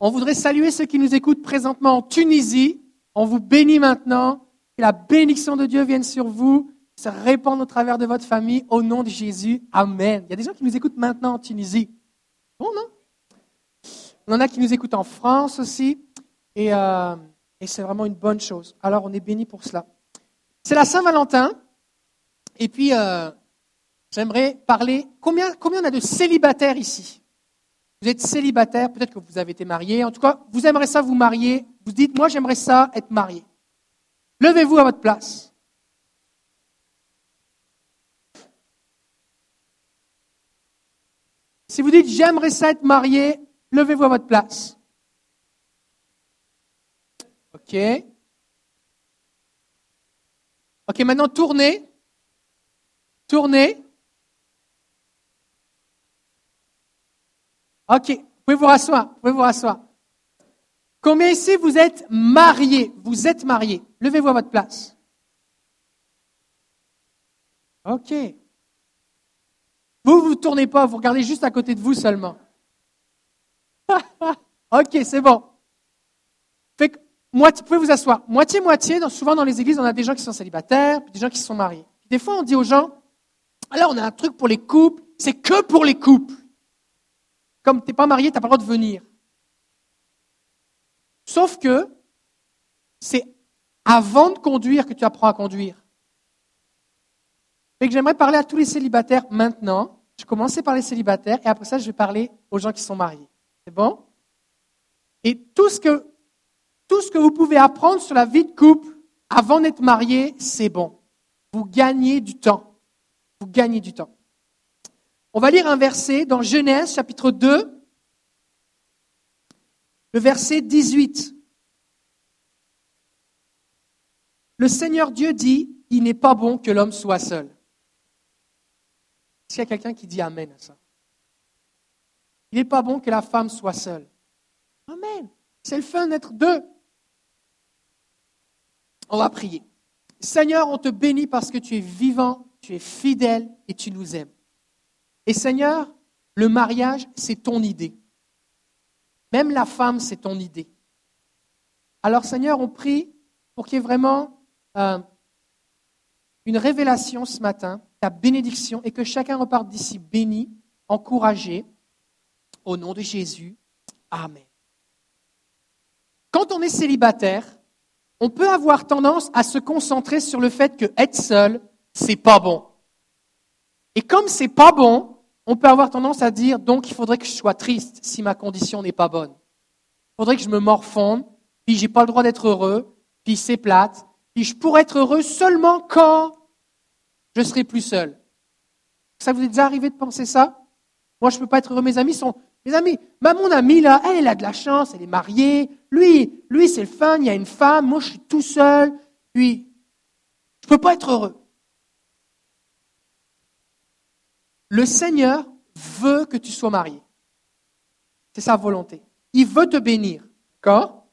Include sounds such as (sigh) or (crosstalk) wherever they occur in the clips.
On voudrait saluer ceux qui nous écoutent présentement en Tunisie. On vous bénit maintenant. Que la bénédiction de Dieu vienne sur vous, se répande au travers de votre famille au nom de Jésus. Amen. Il y a des gens qui nous écoutent maintenant en Tunisie. Bon, non? On en a qui nous écoutent en France aussi. Et, euh, et c'est vraiment une bonne chose. Alors, on est béni pour cela. C'est la Saint-Valentin. Et puis, euh, j'aimerais parler. Combien on a de célibataires ici? Vous êtes célibataire, peut-être que vous avez été marié. En tout cas, vous aimeriez ça vous marier. Vous dites, moi, j'aimerais ça être marié. Levez-vous à votre place. Si vous dites, j'aimerais ça être marié, levez-vous à votre place. OK. OK, maintenant tournez. Tournez. OK, vous pouvez vous rasseoir. Pouvez vous rasseoir. Combien ici vous êtes mariés? Vous êtes mariés. Levez-vous à votre place. OK. Vous, vous ne tournez pas, vous regardez juste à côté de vous seulement. (laughs) ok, c'est bon. Fait que, moitié, vous pouvez vous asseoir? Moitié-moitié, souvent dans les églises, on a des gens qui sont célibataires, puis des gens qui sont mariés. Des fois, on dit aux gens, alors on a un truc pour les couples, c'est que pour les couples. Comme tu n'es pas marié, tu n'as pas le droit de venir. Sauf que c'est avant de conduire que tu apprends à conduire. Fait que j'aimerais parler à tous les célibataires maintenant. Je vais commencer par les célibataires et après ça, je vais parler aux gens qui sont mariés. C'est bon? Et tout ce, que, tout ce que vous pouvez apprendre sur la vie de couple avant d'être marié, c'est bon. Vous gagnez du temps. Vous gagnez du temps. On va lire un verset dans Genèse chapitre 2, le verset 18. Le Seigneur Dieu dit, il n'est pas bon que l'homme soit seul. Est-ce qu'il y a quelqu'un qui dit Amen à ça? Il n'est pas bon que la femme soit seule. Amen. C'est le fin d'être deux. On va prier. Seigneur, on te bénit parce que tu es vivant, tu es fidèle et tu nous aimes. Et Seigneur, le mariage, c'est ton idée. Même la femme, c'est ton idée. Alors Seigneur, on prie pour qu'il y ait vraiment euh, une révélation ce matin, ta bénédiction, et que chacun reparte d'ici béni, encouragé, au nom de Jésus. Amen. Quand on est célibataire, on peut avoir tendance à se concentrer sur le fait que être seul, c'est pas bon. Et comme c'est pas bon, on peut avoir tendance à dire, donc il faudrait que je sois triste si ma condition n'est pas bonne. Il faudrait que je me morfonde, puis j'ai pas le droit d'être heureux, puis c'est plate, puis je pourrais être heureux seulement quand je serai plus seul. Ça vous est déjà arrivé de penser ça? Moi, je ne peux pas être heureux. Mes amis sont, mes amis, ma mon ami là, elle, a de la chance, elle est mariée. Lui, lui, c'est le fun, il y a une femme. Moi, je suis tout seul. Puis, je ne peux pas être heureux. Le Seigneur veut que tu sois marié. C'est sa volonté. Il veut te bénir. D'accord?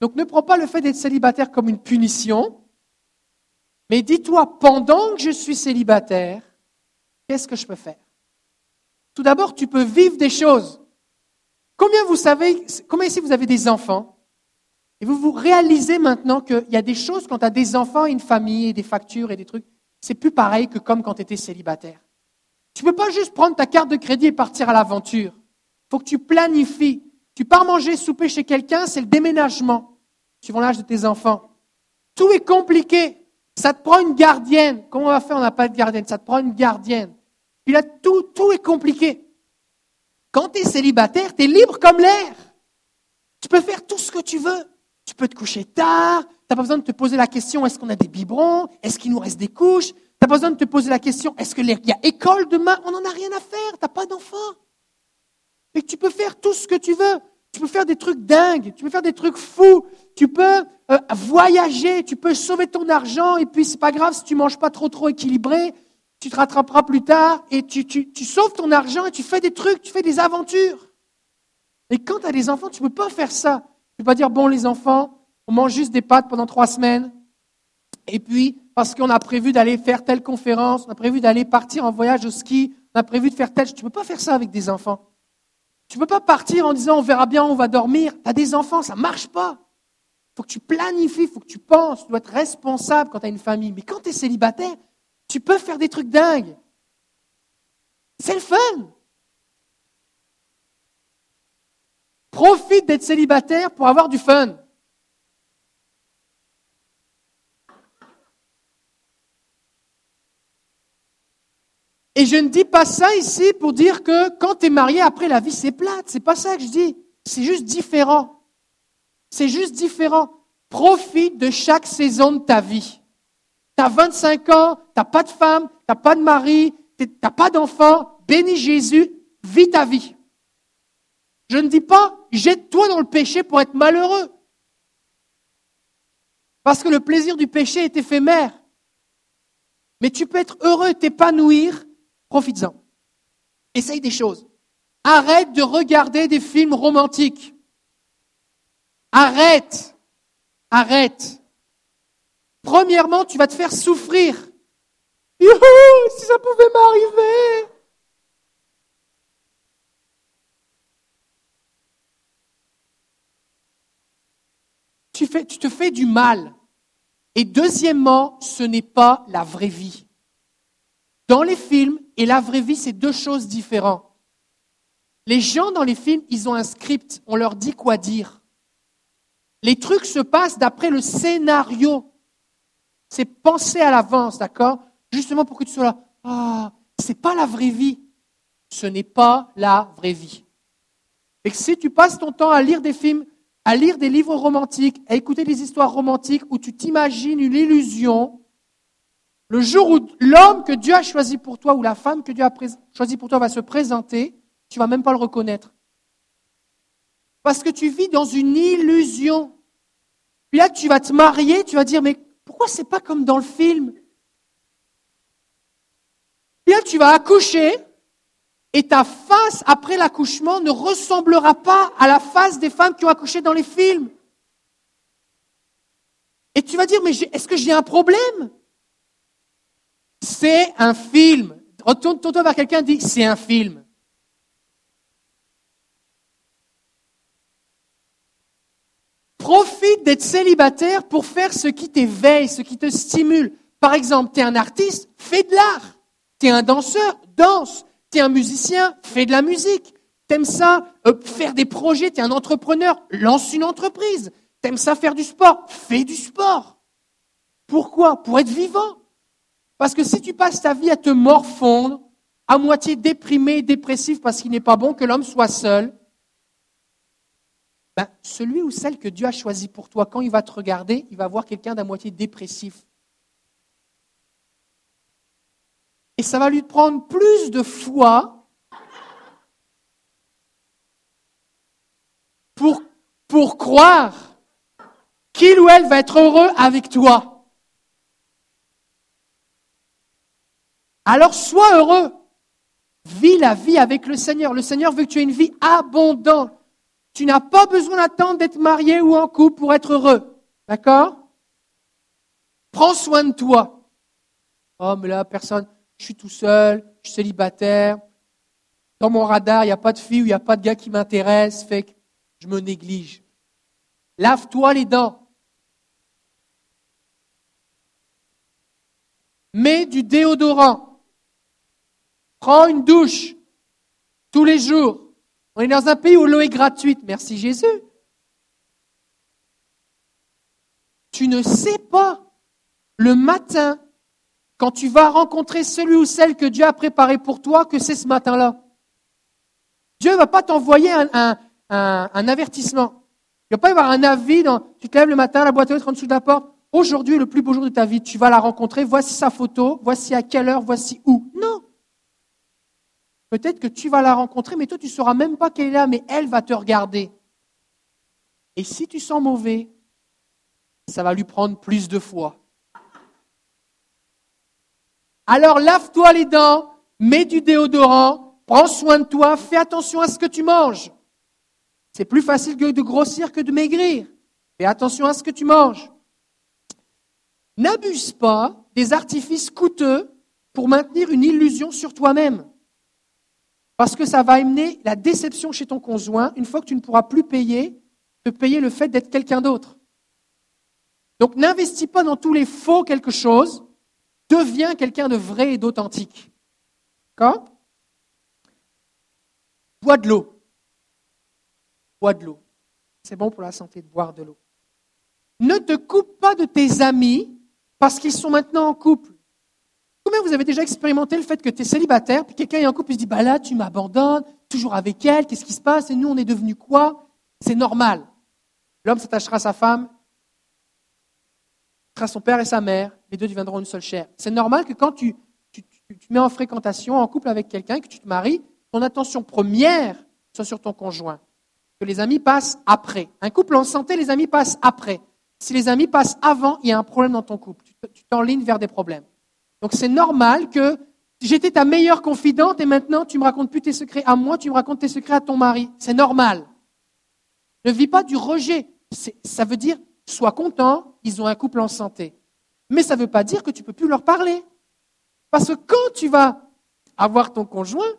Donc ne prends pas le fait d'être célibataire comme une punition, mais dis-toi, pendant que je suis célibataire, qu'est-ce que je peux faire? Tout d'abord, tu peux vivre des choses. Combien vous savez, combien ici vous avez des enfants? Et vous vous réalisez maintenant qu'il y a des choses quand tu as des enfants, une famille, des factures et des trucs, c'est plus pareil que comme quand tu étais célibataire. Tu ne peux pas juste prendre ta carte de crédit et partir à l'aventure. Il faut que tu planifies. Tu pars manger, souper chez quelqu'un, c'est le déménagement, suivant l'âge de tes enfants. Tout est compliqué. Ça te prend une gardienne. Comment on va faire On n'a pas de gardienne. Ça te prend une gardienne. Puis là, tout, tout est compliqué. Quand tu es célibataire, tu es libre comme l'air. Tu peux faire tout ce que tu veux. Tu peux te coucher tard. Tu n'as pas besoin de te poser la question est-ce qu'on a des biberons? Est-ce qu'il nous reste des couches? N'as pas besoin de te poser la question, est-ce qu'il y a école demain? On n'en a rien à faire, tu n'as pas d'enfant. Et tu peux faire tout ce que tu veux. Tu peux faire des trucs dingues, tu peux faire des trucs fous, tu peux euh, voyager, tu peux sauver ton argent et puis c'est pas grave si tu manges pas trop trop équilibré, tu te rattraperas plus tard et tu, tu, tu sauves ton argent et tu fais des trucs, tu fais des aventures. Et quand tu as des enfants, tu ne peux pas faire ça. Tu ne peux pas dire, bon les enfants, on mange juste des pâtes pendant trois semaines et puis parce qu'on a prévu d'aller faire telle conférence, on a prévu d'aller partir en voyage au ski, on a prévu de faire telle... Tu ne peux pas faire ça avec des enfants. Tu ne peux pas partir en disant on verra bien, on va dormir. Tu as des enfants, ça ne marche pas. Il faut que tu planifies, il faut que tu penses, tu dois être responsable quand tu as une famille. Mais quand tu es célibataire, tu peux faire des trucs dingues. C'est le fun. Profite d'être célibataire pour avoir du fun. Et je ne dis pas ça ici pour dire que quand tu es marié, après la vie c'est plate. C'est pas ça que je dis. C'est juste différent. C'est juste différent. Profite de chaque saison de ta vie. Tu as 25 ans, tu pas de femme, tu pas de mari, tu n'as pas d'enfant. Bénis Jésus, vis ta vie. Je ne dis pas, jette-toi dans le péché pour être malheureux. Parce que le plaisir du péché est éphémère. Mais tu peux être heureux, t'épanouir, profites-en. Essaye des choses. Arrête de regarder des films romantiques. Arrête. Arrête. Premièrement, tu vas te faire souffrir. Youhou, si ça pouvait m'arriver. Tu, tu te fais du mal. Et deuxièmement, ce n'est pas la vraie vie. Dans les films et la vraie vie, c'est deux choses différentes. Les gens dans les films, ils ont un script, on leur dit quoi dire. Les trucs se passent d'après le scénario. C'est pensé à l'avance, d'accord? Justement pour que tu sois là. Ah, c'est pas la vraie vie. Ce n'est pas la vraie vie. Et si tu passes ton temps à lire des films, à lire des livres romantiques, à écouter des histoires romantiques où tu t'imagines une illusion, le jour où l'homme que Dieu a choisi pour toi ou la femme que Dieu a choisi pour toi va se présenter, tu vas même pas le reconnaître. Parce que tu vis dans une illusion. Puis là, tu vas te marier, tu vas dire, mais pourquoi c'est pas comme dans le film? Puis là, tu vas accoucher, et ta face après l'accouchement ne ressemblera pas à la face des femmes qui ont accouché dans les films. Et tu vas dire, mais est-ce que j'ai un problème? C'est un film. Retourne-toi vers quelqu'un dis, c'est un film. Profite d'être célibataire pour faire ce qui t'éveille, ce qui te stimule. Par exemple, tu es un artiste, fais de l'art. Tu es un danseur, danse. Tu es un musicien, fais de la musique. T'aimes ça, euh, faire des projets, tu es un entrepreneur, lance une entreprise. T'aimes ça, faire du sport, fais du sport. Pourquoi? Pour être vivant. Parce que si tu passes ta vie à te morfondre, à moitié déprimé, dépressif parce qu'il n'est pas bon que l'homme soit seul, ben, celui ou celle que Dieu a choisi pour toi, quand il va te regarder, il va voir quelqu'un d'à moitié dépressif. Et ça va lui prendre plus de foi pour, pour croire qu'il ou elle va être heureux avec toi. Alors sois heureux. Vis la vie avec le Seigneur. Le Seigneur veut que tu aies une vie abondante. Tu n'as pas besoin d'attendre d'être marié ou en couple pour être heureux. D'accord? Prends soin de toi. Oh, mais là, personne je suis tout seul, je suis célibataire. Dans mon radar, il n'y a pas de fille ou il n'y a pas de gars qui m'intéresse, fait que je me néglige. Lave-toi les dents. Mets du déodorant. Prends une douche tous les jours. On est dans un pays où l'eau est gratuite. Merci Jésus. Tu ne sais pas le matin quand tu vas rencontrer celui ou celle que Dieu a préparé pour toi, que c'est ce matin-là. Dieu ne va pas t'envoyer un, avertissement. Il ne va pas y avoir un avis dans, tu te lèves le matin, la boîte aux lettres en dessous de la porte. Aujourd'hui le plus beau jour de ta vie. Tu vas la rencontrer. Voici sa photo. Voici à quelle heure. Voici où. Non. Peut-être que tu vas la rencontrer, mais toi, tu ne sauras même pas qu'elle est là, mais elle va te regarder. Et si tu sens mauvais, ça va lui prendre plus de foi. Alors lave-toi les dents, mets du déodorant, prends soin de toi, fais attention à ce que tu manges. C'est plus facile de grossir que de maigrir. Fais attention à ce que tu manges. N'abuse pas des artifices coûteux pour maintenir une illusion sur toi-même. Parce que ça va amener la déception chez ton conjoint une fois que tu ne pourras plus payer, te payer le fait d'être quelqu'un d'autre. Donc n'investis pas dans tous les faux quelque chose, deviens quelqu'un de vrai et d'authentique. D'accord? Bois de l'eau. Bois de l'eau. C'est bon pour la santé de boire de l'eau. Ne te coupe pas de tes amis parce qu'ils sont maintenant en couple. Combien vous avez déjà expérimenté le fait que tu es célibataire, puis quelqu'un est en couple et se dit Bah là, tu m'abandonnes, toujours avec elle, qu'est-ce qui se passe Et nous, on est devenus quoi? C'est normal. L'homme s'attachera à sa femme, à son père et sa mère, les deux deviendront une seule chair. C'est normal que quand tu, tu, te mets en fréquentation, en couple avec quelqu'un, que tu te maries, ton attention première soit sur ton conjoint. Que les amis passent après. Un couple en santé, les amis passent après. Si les amis passent avant, il y a un problème dans ton couple. Tu t'enlignes vers des problèmes. Donc c'est normal que j'étais ta meilleure confidente et maintenant tu me racontes plus tes secrets à moi, tu me racontes tes secrets à ton mari. C'est normal. Ne vis pas du rejet. Ça veut dire, sois content, ils ont un couple en santé. Mais ça ne veut pas dire que tu ne peux plus leur parler. Parce que quand tu vas avoir ton conjoint,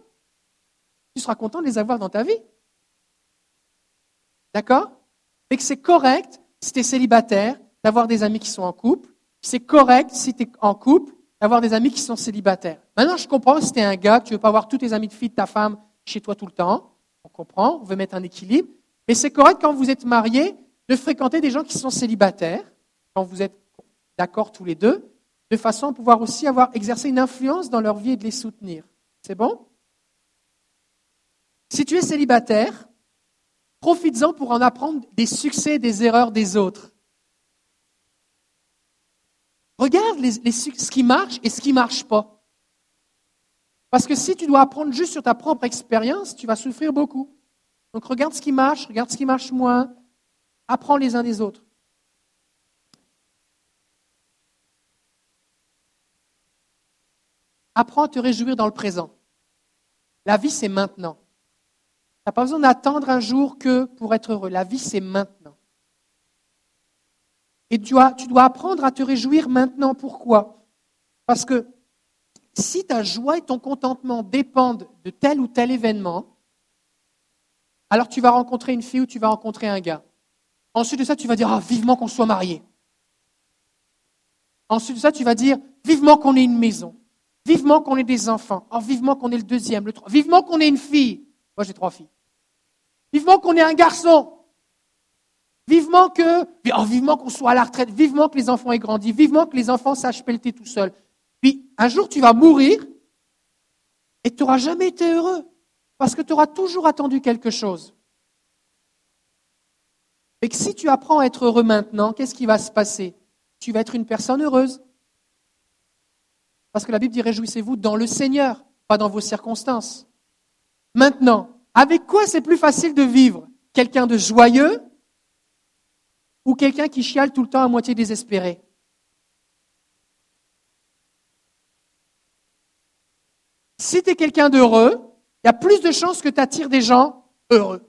tu seras content de les avoir dans ta vie. D'accord? Et que c'est correct, si tu es célibataire, d'avoir des amis qui sont en couple. C'est correct, si tu es en couple, d'avoir des amis qui sont célibataires. Maintenant, je comprends si tu es un gars, que tu veux pas avoir tous tes amis de fille de ta femme chez toi tout le temps. On comprend, on veut mettre un équilibre. Mais c'est correct quand vous êtes mariés de fréquenter des gens qui sont célibataires, quand vous êtes d'accord tous les deux, de façon à pouvoir aussi avoir exercé une influence dans leur vie et de les soutenir. C'est bon? Si tu es célibataire, profites-en pour en apprendre des succès et des erreurs des autres. Regarde ce qui marche et ce qui ne marche pas. Parce que si tu dois apprendre juste sur ta propre expérience, tu vas souffrir beaucoup. Donc regarde ce qui marche, regarde ce qui marche moins. Apprends les uns des autres. Apprends à te réjouir dans le présent. La vie, c'est maintenant. Tu n'as pas besoin d'attendre un jour que pour être heureux. La vie, c'est maintenant. Et tu dois, apprendre à te réjouir maintenant. Pourquoi? Parce que si ta joie et ton contentement dépendent de tel ou tel événement, alors tu vas rencontrer une fille ou tu vas rencontrer un gars. Ensuite de ça, tu vas dire, ah, vivement qu'on soit marié. Ensuite de ça, tu vas dire, vivement qu'on ait une maison. Vivement qu'on ait des enfants. Oh, vivement qu'on ait le deuxième, le troisième. Vivement qu'on ait une fille. Moi, j'ai trois filles. Vivement qu'on ait un garçon. Vivement que, oh, vivement qu'on soit à la retraite, vivement que les enfants aient grandi, vivement que les enfants sachent pelleter tout seuls. Puis un jour tu vas mourir et tu n'auras jamais été heureux parce que tu auras toujours attendu quelque chose. Et que si tu apprends à être heureux maintenant, qu'est-ce qui va se passer? Tu vas être une personne heureuse. Parce que la Bible dit réjouissez-vous dans le Seigneur, pas dans vos circonstances. Maintenant, avec quoi c'est plus facile de vivre? Quelqu'un de joyeux ou quelqu'un qui chiale tout le temps à moitié désespéré Si tu es quelqu'un d'heureux, il y a plus de chances que tu attires des gens heureux.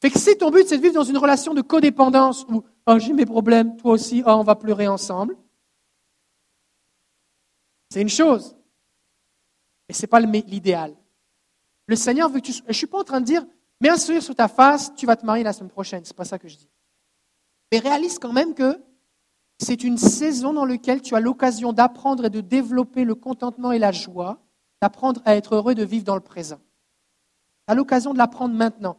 Fait que si ton but c'est de vivre dans une relation de codépendance où oh, j'ai mes problèmes, toi aussi, oh, on va pleurer ensemble, c'est une chose. Mais ce n'est pas l'idéal. Le Seigneur veut que tu. Je ne suis pas en train de dire Mets un sourire sur ta face, tu vas te marier la semaine prochaine. Ce n'est pas ça que je dis. Mais réalise quand même que c'est une saison dans laquelle tu as l'occasion d'apprendre et de développer le contentement et la joie, d'apprendre à être heureux de vivre dans le présent. Tu as l'occasion de l'apprendre maintenant.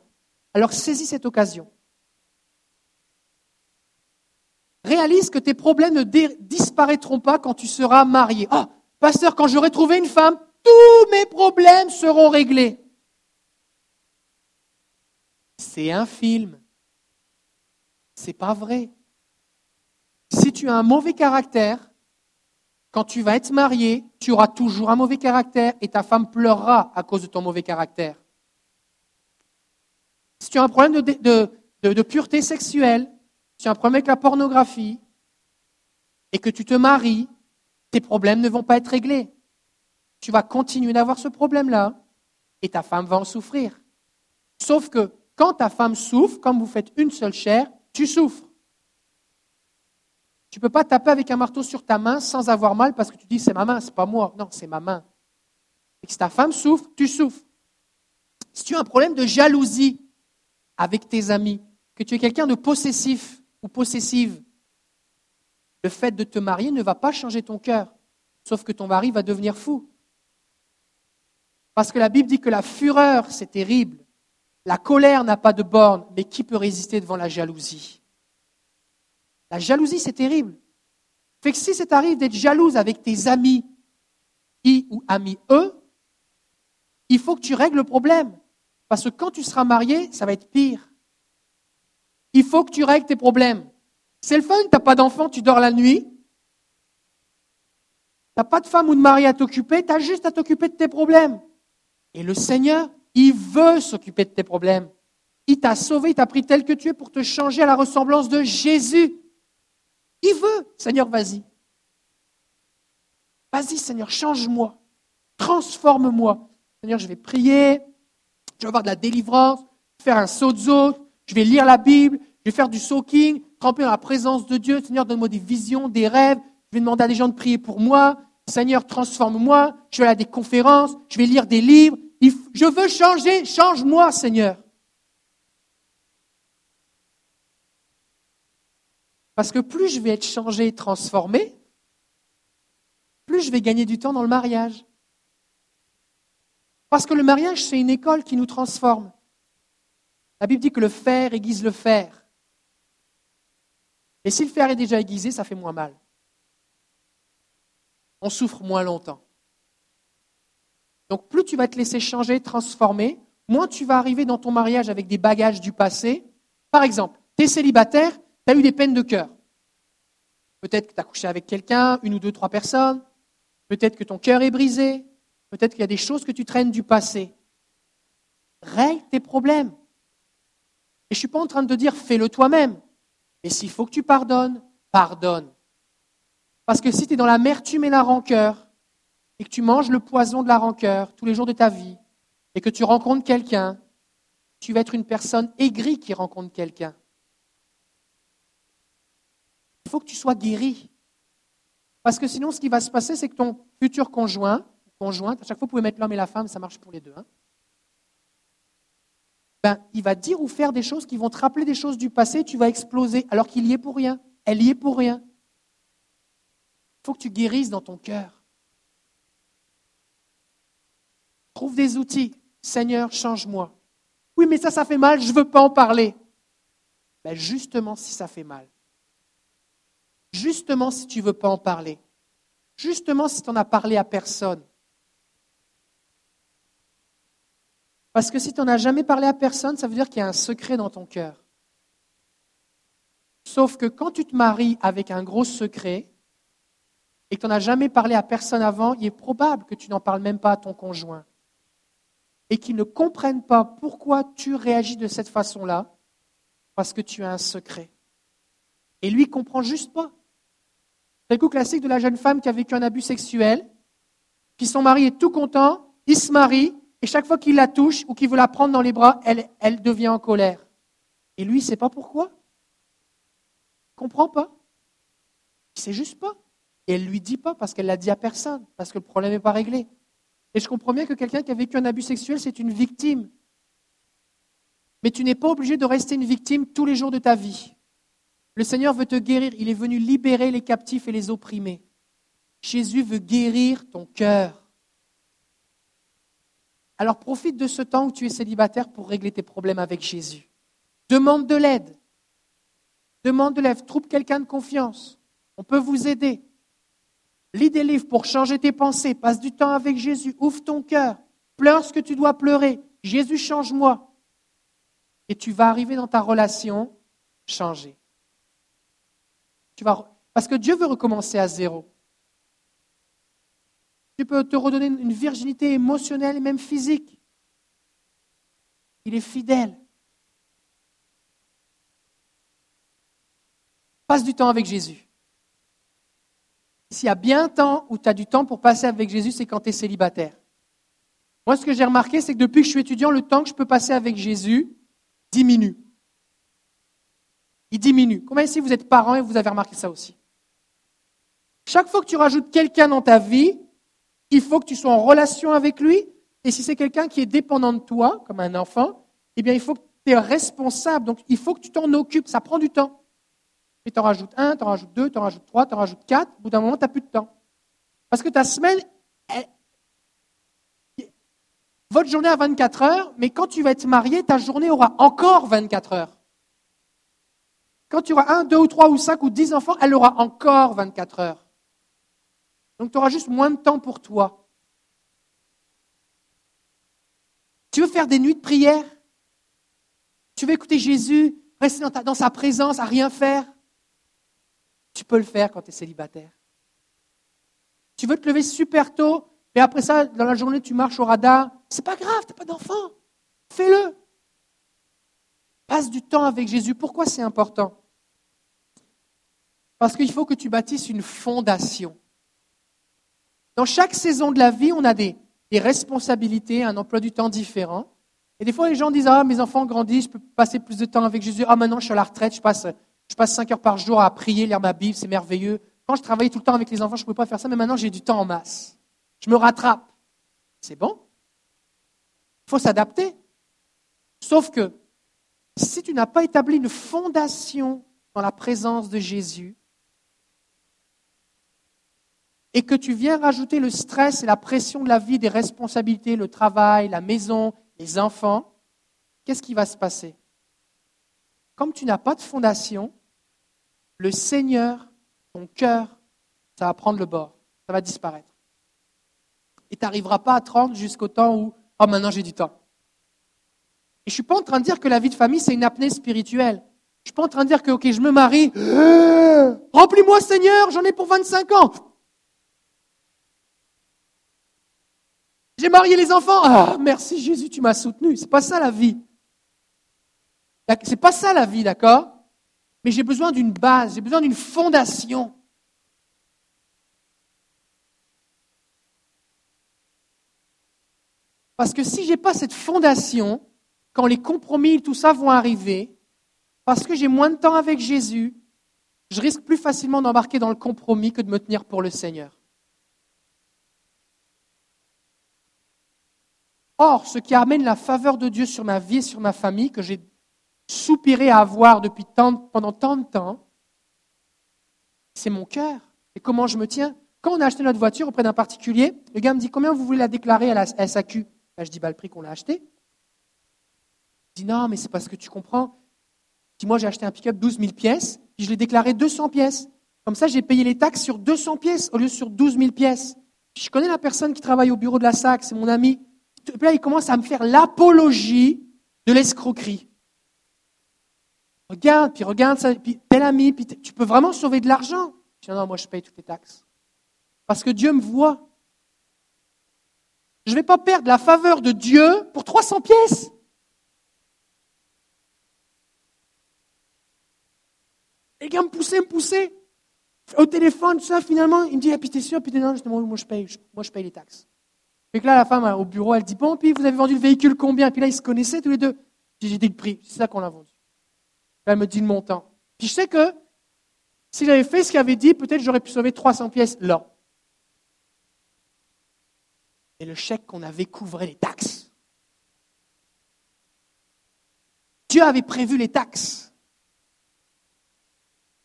Alors saisis cette occasion. Réalise que tes problèmes ne disparaîtront pas quand tu seras marié. Ah, pasteur, quand j'aurai trouvé une femme, tous mes problèmes seront réglés. C'est un film. C'est pas vrai. Si tu as un mauvais caractère, quand tu vas être marié, tu auras toujours un mauvais caractère et ta femme pleurera à cause de ton mauvais caractère. Si tu as un problème de, de pureté sexuelle, si tu as un problème avec la pornographie et que tu te maries, tes problèmes ne vont pas être réglés. Tu vas continuer d'avoir ce problème-là et ta femme va en souffrir. Sauf que quand ta femme souffre, comme vous faites une seule chair, tu souffres. Tu ne peux pas taper avec un marteau sur ta main sans avoir mal parce que tu dis c'est ma main, c'est pas moi. Non, c'est ma main. Et si ta femme souffre, tu souffres. Si tu as un problème de jalousie avec tes amis, que tu es quelqu'un de possessif ou possessive, le fait de te marier ne va pas changer ton cœur, sauf que ton mari va devenir fou. Parce que la Bible dit que la fureur, c'est terrible. La colère n'a pas de borne, mais qui peut résister devant la jalousie? La jalousie, c'est terrible. Fait que si ça t'arrive d'être jalouse avec tes amis, I ou amis eux, il faut que tu règles le problème. Parce que quand tu seras marié, ça va être pire. Il faut que tu règles tes problèmes. C'est le fun, tu n'as pas d'enfant, tu dors la nuit. Tu n'as pas de femme ou de mari à t'occuper, tu as juste à t'occuper de tes problèmes. Et le Seigneur, il veut s'occuper de tes problèmes. Il t'a sauvé, il t'a pris tel que tu es pour te changer à la ressemblance de Jésus. Il veut. Seigneur, vas-y. Vas-y, Seigneur, change-moi. Transforme-moi. Seigneur, je vais prier. Je vais avoir de la délivrance. Faire un saut de Je vais lire la Bible. Je vais faire du soaking. Tremper dans la présence de Dieu. Seigneur, donne-moi des visions, des rêves. Je vais demander à des gens de prier pour moi. Seigneur, transforme-moi. Je vais aller à des conférences. Je vais lire des livres. Je veux changer. Change-moi, Seigneur. Parce que plus je vais être changé, transformé, plus je vais gagner du temps dans le mariage. Parce que le mariage, c'est une école qui nous transforme. La Bible dit que le fer aiguise le fer. Et si le fer est déjà aiguisé, ça fait moins mal. On souffre moins longtemps. Donc plus tu vas te laisser changer, transformer, moins tu vas arriver dans ton mariage avec des bagages du passé. Par exemple, tu es célibataire, tu as eu des peines de cœur. Peut-être que tu as couché avec quelqu'un, une ou deux, trois personnes. Peut-être que ton cœur est brisé. Peut-être qu'il y a des choses que tu traînes du passé. Règle tes problèmes. Et je ne suis pas en train de te dire fais-le toi-même. Mais s'il faut que tu pardonnes, pardonne. Parce que si tu es dans l'amertume et la rancœur, et que tu manges le poison de la rancœur tous les jours de ta vie, et que tu rencontres quelqu'un, tu vas être une personne aigrie qui rencontre quelqu'un. Il faut que tu sois guéri. Parce que sinon, ce qui va se passer, c'est que ton futur conjoint, conjointe, à chaque fois, vous pouvez mettre l'homme et la femme, ça marche pour les deux. Hein. ben, il va dire ou faire des choses qui vont te rappeler des choses du passé, tu vas exploser, alors qu'il y est pour rien. Elle y est pour rien. Il faut que tu guérisses dans ton cœur. Trouve des outils. Seigneur, change-moi. Oui, mais ça, ça fait mal, je ne veux pas en parler. Ben justement, si ça fait mal, Justement si tu ne veux pas en parler. Justement si tu n'en as parlé à personne. Parce que si tu n'en as jamais parlé à personne, ça veut dire qu'il y a un secret dans ton cœur. Sauf que quand tu te maries avec un gros secret et que tu n'en as jamais parlé à personne avant, il est probable que tu n'en parles même pas à ton conjoint. Et qu'il ne comprenne pas pourquoi tu réagis de cette façon-là, parce que tu as un secret. Et lui, comprend juste pas. C'est le coup classique de la jeune femme qui a vécu un abus sexuel, puis son mari est tout content, il se marie, et chaque fois qu'il la touche ou qu'il veut la prendre dans les bras, elle, devient en colère. Et lui, il ne sait pas pourquoi. Il comprend pas. Il sait juste pas. Et elle ne lui dit pas parce qu'elle l'a dit à personne, parce que le problème n'est pas réglé. Et je comprends bien que quelqu'un qui a vécu un abus sexuel, c'est une victime. Mais tu n'es pas obligé de rester une victime tous les jours de ta vie. Le Seigneur veut te guérir. Il est venu libérer les captifs et les opprimés. Jésus veut guérir ton cœur. Alors profite de ce temps où tu es célibataire pour régler tes problèmes avec Jésus. Demande de l'aide. Demande de l'aide. Trouve quelqu'un de confiance. On peut vous aider. Lis des livres pour changer tes pensées. Passe du temps avec Jésus. Ouvre ton cœur. Pleure ce que tu dois pleurer. Jésus, change-moi. Et tu vas arriver dans ta relation changée. Parce que Dieu veut recommencer à zéro. Dieu peut te redonner une virginité émotionnelle et même physique. Il est fidèle. Passe du temps avec Jésus. S'il y a bien un temps où tu as du temps pour passer avec Jésus, c'est quand tu es célibataire. Moi, ce que j'ai remarqué, c'est que depuis que je suis étudiant, le temps que je peux passer avec Jésus diminue il diminue. Comment si vous êtes parent et vous avez remarqué ça aussi? Chaque fois que tu rajoutes quelqu'un dans ta vie, il faut que tu sois en relation avec lui. Et si c'est quelqu'un qui est dépendant de toi, comme un enfant, eh bien, il faut que tu es responsable. Donc, il faut que tu t'en occupes. Ça prend du temps. Et tu en rajoutes un, tu en rajoutes deux, tu en rajoutes trois, tu en rajoutes quatre. Au bout d'un moment, tu n'as plus de temps. Parce que ta semaine, votre journée a 24 heures, mais quand tu vas être marié, ta journée aura encore 24 heures. Quand tu auras un, deux ou trois ou cinq ou dix enfants, elle aura encore 24 heures. Donc tu auras juste moins de temps pour toi. Tu veux faire des nuits de prière? Tu veux écouter Jésus, rester dans sa présence, à rien faire? Tu peux le faire quand tu es célibataire. Tu veux te lever super tôt, et après ça, dans la journée, tu marches au radar. C'est pas grave, tu n'as pas d'enfant. Fais-le. Passe du temps avec Jésus. Pourquoi c'est important? Parce qu'il faut que tu bâtisses une fondation. Dans chaque saison de la vie, on a des, responsabilités, un emploi du temps différent. Et des fois, les gens disent Ah, mes enfants grandissent, je peux passer plus de temps avec Jésus. Ah, maintenant, je suis à la retraite, je passe, je passe 5 heures par jour à prier, lire ma Bible, c'est merveilleux. Quand je travaillais tout le temps avec les enfants, je ne pouvais pas faire ça, mais maintenant, j'ai du temps en masse. Je me rattrape. C'est bon? Il faut s'adapter. Sauf que si tu n'as pas établi une fondation dans la présence de Jésus, et que tu viens rajouter le stress et la pression de la vie, des responsabilités, le travail, la maison, les enfants, qu'est-ce qui va se passer? Comme tu n'as pas de fondation, le Seigneur, ton cœur, ça va prendre le bord, ça va disparaître. Et tu n'arriveras pas à 30 jusqu'au temps où, oh maintenant j'ai du temps. Et je ne suis pas en train de dire que la vie de famille, c'est une apnée spirituelle. Je ne suis pas en train de dire que, ok, je me marie, remplis-moi Seigneur, j'en ai pour 25 ans. J'ai marié les enfants. Ah, merci Jésus, tu m'as soutenu. C'est pas ça la vie. C'est pas ça la vie, d'accord? Mais j'ai besoin d'une base, j'ai besoin d'une fondation. Parce que si je n'ai pas cette fondation, quand les compromis, tout ça vont arriver, parce que j'ai moins de temps avec Jésus, je risque plus facilement d'embarquer dans le compromis que de me tenir pour le Seigneur. Or, ce qui amène la faveur de Dieu sur ma vie et sur ma famille, que j'ai soupiré à avoir depuis pendant tant de temps, c'est mon cœur. Et comment je me tiens? Quand on a acheté notre voiture auprès d'un particulier, le gars me dit Combien vous voulez la déclarer à la SAQ ben, Je dis bah, Le prix qu'on l'a acheté. Il dit Non, mais c'est parce que tu comprends. dis Moi, j'ai acheté un pick-up 12 000 pièces, puis je l'ai déclaré 200 pièces. Comme ça, j'ai payé les taxes sur 200 pièces au lieu sur 12 000 pièces. je connais la personne qui travaille au bureau de la SAC, c'est mon ami là, il commence à me faire l'apologie de l'escroquerie. Regarde, puis regarde ça, puis tel ami, puis tu peux vraiment sauver de l'argent. Je dis, non, moi je paye toutes les taxes. Parce que Dieu me voit. Je ne vais pas perdre la faveur de Dieu pour 300 pièces. Les gars me poussaient, me poussaient. Au téléphone, tout ça, finalement, il me dit, ah, puis t'es sûr, puis non, moi je paye, moi je paye les taxes. Et que là, la femme au bureau, elle dit Bon, puis vous avez vendu le véhicule combien? Puis là, ils se connaissaient tous les deux. J'ai dit le prix, c'est ça qu'on l'a vendu. Elle me dit le montant. Puis je sais que si j'avais fait ce qu'il avait dit, peut-être j'aurais pu sauver 300 pièces là. Et le chèque qu'on avait couvrait les taxes. Dieu avait prévu les taxes.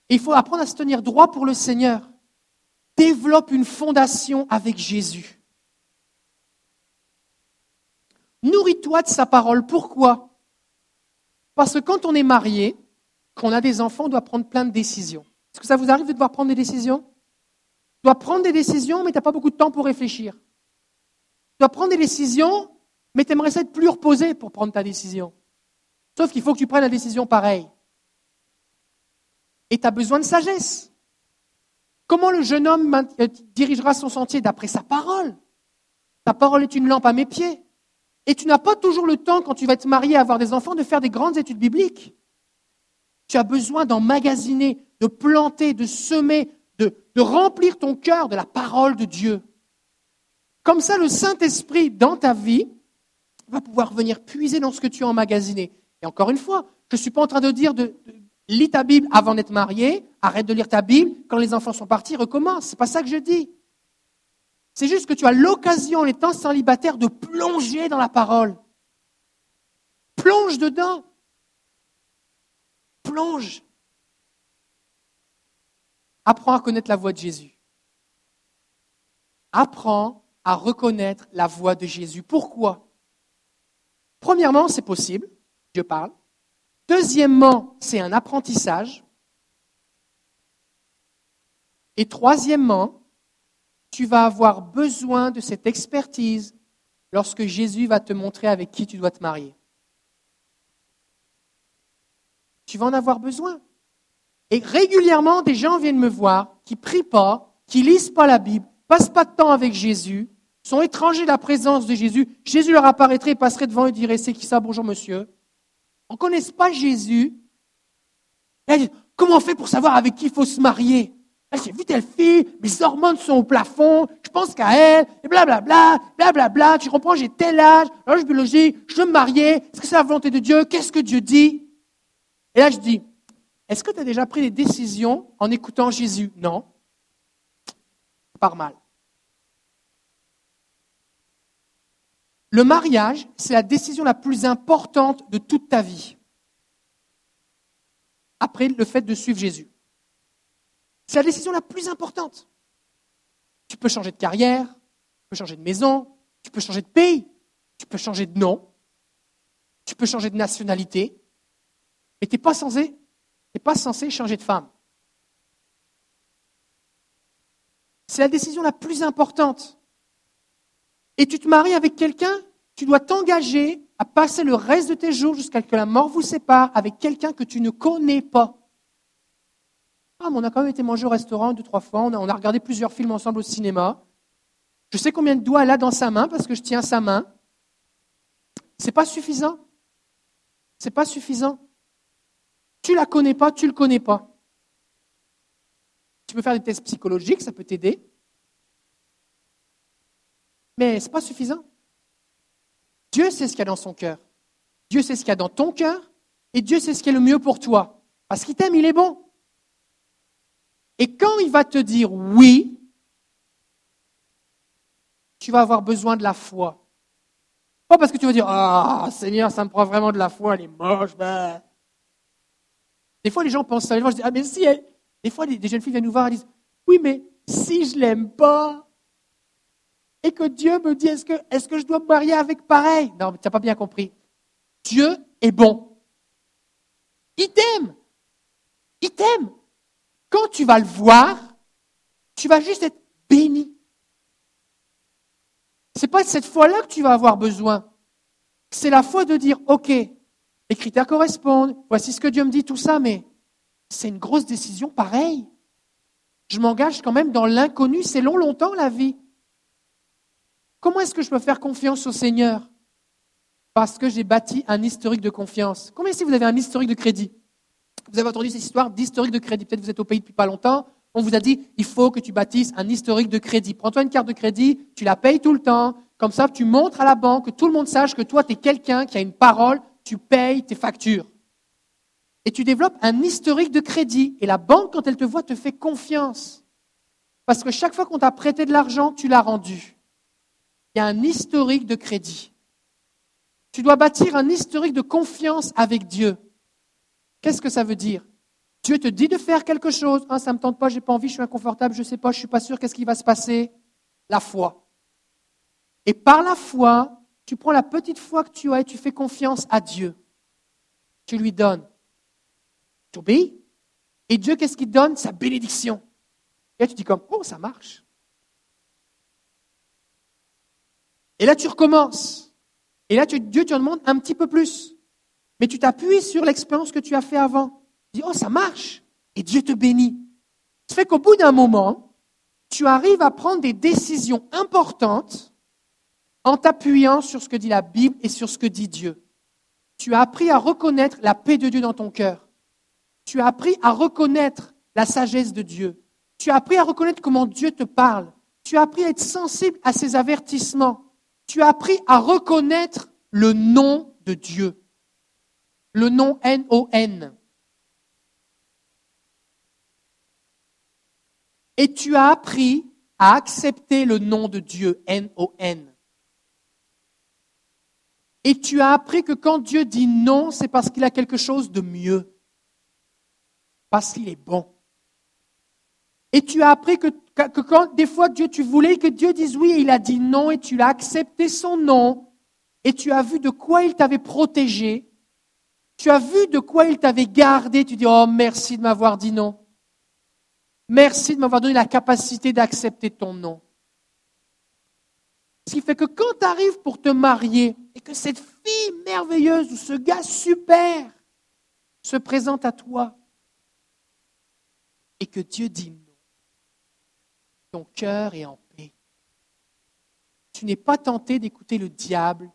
Il faut apprendre à se tenir droit pour le Seigneur. Développe une fondation avec Jésus. Nourris-toi de sa parole. Pourquoi? Parce que quand on est marié, qu'on a des enfants, on doit prendre plein de décisions. Est-ce que ça vous arrive de devoir prendre des décisions? Tu dois prendre des décisions, mais tu n'as pas beaucoup de temps pour réfléchir. Tu dois prendre des décisions, mais tu aimerais être plus reposé pour prendre ta décision. Sauf qu'il faut que tu prennes la décision pareille. Et tu as besoin de sagesse. Comment le jeune homme euh, dirigera son sentier? D'après sa parole. Ta parole est une lampe à mes pieds. Et tu n'as pas toujours le temps, quand tu vas te marier, avoir des enfants, de faire des grandes études bibliques. Tu as besoin d'emmagasiner, de planter, de semer, de, remplir ton cœur de la parole de Dieu. Comme ça, le Saint-Esprit, dans ta vie, va pouvoir venir puiser dans ce que tu as emmagasiné. Et encore une fois, je ne suis pas en train de dire de, lis ta Bible avant d'être marié, arrête de lire ta Bible, quand les enfants sont partis, recommence. Ce n'est pas ça que je dis. C'est juste que tu as l'occasion, en étant célibataire, de plonger dans la parole. Plonge dedans. Apprends à connaître la voix de Jésus. Apprends à reconnaître la voix de Jésus. Pourquoi? Premièrement, c'est possible, Dieu parle. Deuxièmement, c'est un apprentissage. Et troisièmement, tu vas avoir besoin de cette expertise lorsque Jésus va te montrer avec qui tu dois te marier. Tu vas en avoir besoin. Et régulièrement, des gens viennent me voir qui prient pas, qui lisent pas la Bible, passent pas de temps avec Jésus, sont étrangers de la présence de Jésus. Jésus leur apparaîtrait, passerait devant et dirait C'est qui ça Bonjour monsieur? On ne connaît pas Jésus. comment on fait pour savoir avec qui il faut se marier? J'ai vu telle fille, mes hormones sont au plafond, je pense qu'à elle, et blablabla, blablabla, tu comprends, j'ai tel âge, alors je biologie, je veux me marier, est-ce que c'est la volonté de Dieu? Qu'est-ce que Dieu dit? Et là je dis, est-ce que tu as déjà pris des décisions en écoutant Jésus? Non. Par mal. Le mariage, c'est la décision la plus importante de toute ta vie. Après le fait de suivre Jésus. C'est la décision la plus importante. Tu peux changer de carrière, tu peux changer de maison, tu peux changer de pays, tu peux changer de nom, tu peux changer de nationalité, mais tu n'es pas censé, pas censé changer de femme. C'est la décision la plus importante et tu te maries avec quelqu'un, tu dois t'engager à passer le reste de tes jours jusqu'à ce que la mort vous sépare avec quelqu'un que tu ne connais pas. Ah, mais on a quand même été manger au restaurant deux, trois fois, on a, regardé plusieurs films ensemble au cinéma. Je sais combien de doigts elle a dans sa main parce que je tiens sa main. C'est pas suffisant. C'est pas suffisant. Tu la connais pas, tu le connais pas. Tu peux faire des tests psychologiques, ça peut t'aider. Mais ce n'est pas suffisant. Dieu sait ce qu'il y a dans son cœur. Dieu sait ce qu'il y a dans ton cœur. Et Dieu sait ce qui est le mieux pour toi. Parce qu'il t'aime, il est bon. Et quand il va te dire oui, tu vas avoir besoin de la foi. Pas parce que tu vas dire Ah, Seigneur, ça me prend vraiment de la foi, elle est moche. Ben. Des fois, les gens pensent ça. Les gens Ah, mais si. Des fois, des jeunes filles viennent nous voir et disent Oui, mais si je l'aime pas, et que Dieu me dit, est-ce que, est que je dois me marier avec pareil? Non, tu n'as pas bien compris. Dieu est bon. Il t'aime. Il t'aime. Quand tu vas le voir, tu vas juste être béni. Ce n'est pas cette foi-là que tu vas avoir besoin. C'est la foi de dire, OK, les critères correspondent, voici ce que Dieu me dit, tout ça, mais c'est une grosse décision pareille. Je m'engage quand même dans l'inconnu, c'est long, longtemps la vie. Comment est-ce que je peux faire confiance au Seigneur? Parce que j'ai bâti un historique de confiance. Combien si vous avez un historique de crédit? Vous avez entendu cette histoire d'historique de crédit. Peut-être vous êtes au pays depuis pas longtemps. On vous a dit, il faut que tu bâtisses un historique de crédit. Prends-toi une carte de crédit, tu la payes tout le temps. Comme ça, tu montres à la banque, que tout le monde sache que toi, tu es quelqu'un qui a une parole, tu payes tes factures. Et tu développes un historique de crédit. Et la banque, quand elle te voit, te fait confiance. Parce que chaque fois qu'on t'a prêté de l'argent, tu l'as rendu il y a un historique de crédit. Tu dois bâtir un historique de confiance avec Dieu. Qu'est-ce que ça veut dire? Dieu te dit de faire quelque chose. Ah, ça ne me tente pas, je n'ai pas envie, je suis inconfortable, je ne sais pas, je ne suis pas sûr, qu'est-ce qui va se passer? La foi. Et par la foi, tu prends la petite foi que tu as et tu fais confiance à Dieu. Tu lui donnes. Tu obéis. Et Dieu, qu'est-ce qu'il donne? Sa bénédiction. Et là, tu dis comme, oh, ça marche. Et là, tu recommences. Et là, Dieu te demande un petit peu plus. Mais tu t'appuies sur l'expérience que tu as fait avant. Tu dis, oh, ça marche. Et Dieu te bénit. Ça fait qu'au bout d'un moment, tu arrives à prendre des décisions importantes en t'appuyant sur ce que dit la Bible et sur ce que dit Dieu. Tu as appris à reconnaître la paix de Dieu dans ton cœur. Tu as appris à reconnaître la sagesse de Dieu. Tu as appris à reconnaître comment Dieu te parle. Tu as appris à être sensible à ses avertissements tu as appris à reconnaître le nom de Dieu. Le nom N-O-N. Et tu as appris à accepter le nom de Dieu, N-O-N. Et tu as appris que quand Dieu dit non, c'est parce qu'il a quelque chose de mieux. Parce qu'il est bon. Et tu as appris que, que, quand des fois Dieu, tu voulais que Dieu dise oui et il a dit non et tu l'as accepté son non et tu as vu de quoi il t'avait protégé. Tu as vu de quoi il t'avait gardé. Tu dis oh merci de m'avoir dit non. Merci de m'avoir donné la capacité d'accepter ton non. Ce qui fait que quand tu arrives pour te marier et que cette fille merveilleuse ou ce gars super se présente à toi et que Dieu dit non, ton cœur est en paix. Tu n'es pas tenté d'écouter le diable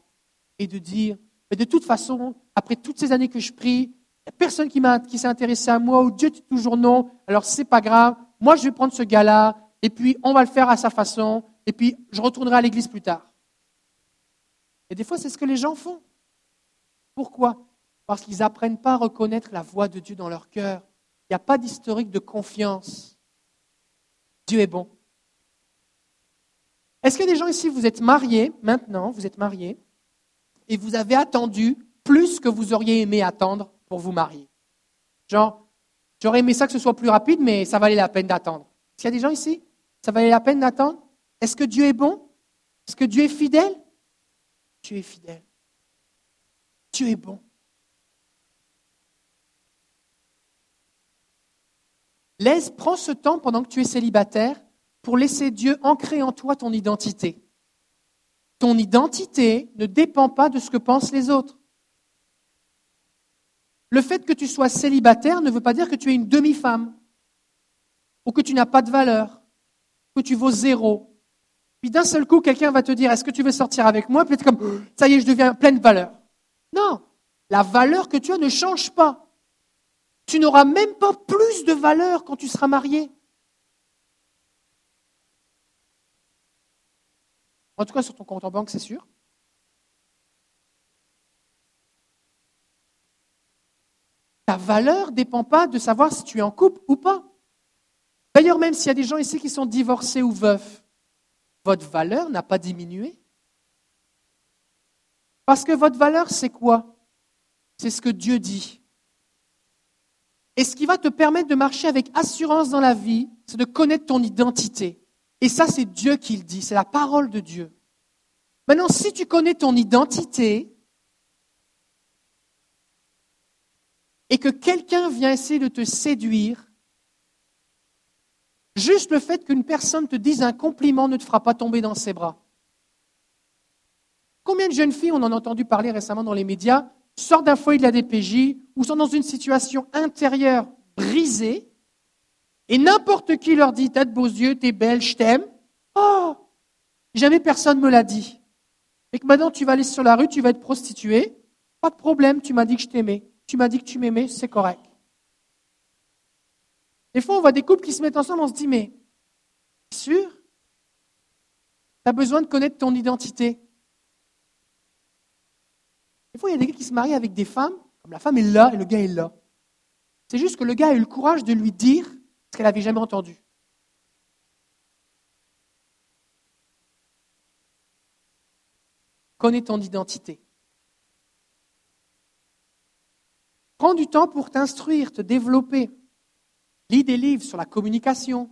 et de dire, mais de toute façon, après toutes ces années que je prie, il n'y a personne qui, s'est intéressé à moi ou Dieu dit toujours non, alors c'est pas grave, moi je vais prendre ce gars-là et puis on va le faire à sa façon et puis je retournerai à l'église plus tard. Et des fois, c'est ce que les gens font. Pourquoi? Parce qu'ils n'apprennent pas à reconnaître la voix de Dieu dans leur cœur. Il n'y a pas d'historique de confiance. Dieu est bon. Est-ce qu'il y a des gens ici, vous êtes mariés, maintenant, vous êtes mariés, et vous avez attendu plus que vous auriez aimé attendre pour vous marier? Genre, j'aurais aimé ça que ce soit plus rapide, mais ça valait la peine d'attendre. Est-ce qu'il y a des gens ici? Ça valait la peine d'attendre? Est-ce que Dieu est bon? Est-ce que Dieu est fidèle? Dieu est fidèle. Dieu est bon. Laisse, prends ce temps pendant que tu es célibataire pour laisser Dieu ancrer en toi ton identité. Ton identité ne dépend pas de ce que pensent les autres. Le fait que tu sois célibataire ne veut pas dire que tu es une demi-femme, ou que tu n'as pas de valeur, que tu vaux zéro, puis d'un seul coup, quelqu'un va te dire, est-ce que tu veux sortir avec moi? Puis comme, (gasps) ça y est, je deviens pleine valeur. Non, la valeur que tu as ne change pas. Tu n'auras même pas plus de valeur quand tu seras marié. En tout cas, sur ton compte en banque, c'est sûr. Ta valeur ne dépend pas de savoir si tu es en couple ou pas. D'ailleurs, même s'il y a des gens ici qui sont divorcés ou veufs, votre valeur n'a pas diminué. Parce que votre valeur, c'est quoi? C'est ce que Dieu dit. Et ce qui va te permettre de marcher avec assurance dans la vie, c'est de connaître ton identité. Et ça, c'est Dieu qui le dit, c'est la parole de Dieu. Maintenant, si tu connais ton identité et que quelqu'un vient essayer de te séduire, Juste le fait qu'une personne te dise un compliment ne te fera pas tomber dans ses bras. Combien de jeunes filles, on en a entendu parler récemment dans les médias, sortent d'un foyer de la DPJ ou sont dans une situation intérieure brisée, et n'importe qui leur dit T'as de beaux yeux, t'es belle, je t'aime. Oh Jamais personne ne me l'a dit. Et que maintenant tu vas aller sur la rue, tu vas être prostituée. Pas de problème, tu m'as dit que je t'aimais. Tu m'as dit que tu m'aimais, c'est correct. Des fois, on voit des couples qui se mettent ensemble, on se dit, mais sûr? Tu as besoin de connaître ton identité. Des fois, il y a des gars qui se marient avec des femmes, comme la femme est là et le gars est là. C'est juste que le gars a eu le courage de lui dire ce qu'elle n'avait jamais entendu. Connais ton identité. Prends du temps pour t'instruire, te développer. Lis des livres sur la communication.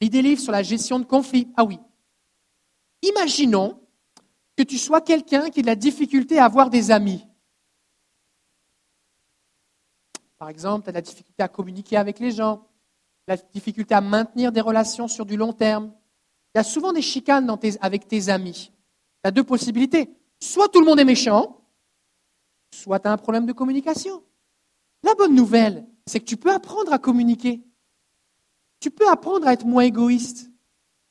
Lis des livres sur la gestion de conflits. Ah oui. Imaginons que tu sois quelqu'un qui a de la difficulté à avoir des amis. Par exemple, tu as de la difficulté à communiquer avec les gens, la difficulté à maintenir des relations sur du long terme. Il y a souvent des chicanes avec tes amis. Tu as deux possibilités. Soit tout le monde est méchant, soit tu as un problème de communication. La bonne nouvelle, c'est que tu peux apprendre à communiquer. Tu peux apprendre à être moins égoïste.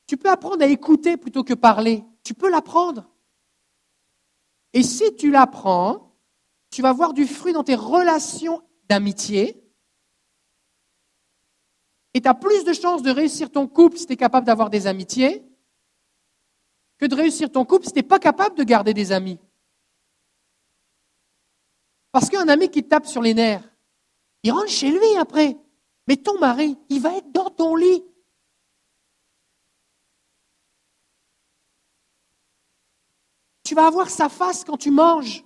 Tu peux apprendre à écouter plutôt que parler. Tu peux l'apprendre. Et si tu l'apprends, tu vas voir du fruit dans tes relations d'amitié. Et tu as plus de chances de réussir ton couple si tu es capable d'avoir des amitiés que de réussir ton couple si tu n'es pas capable de garder des amis. Parce qu'un ami qui tape sur les nerfs, il rentre chez lui après. Mais ton mari, il va être dans ton lit. Tu vas avoir sa face quand tu manges,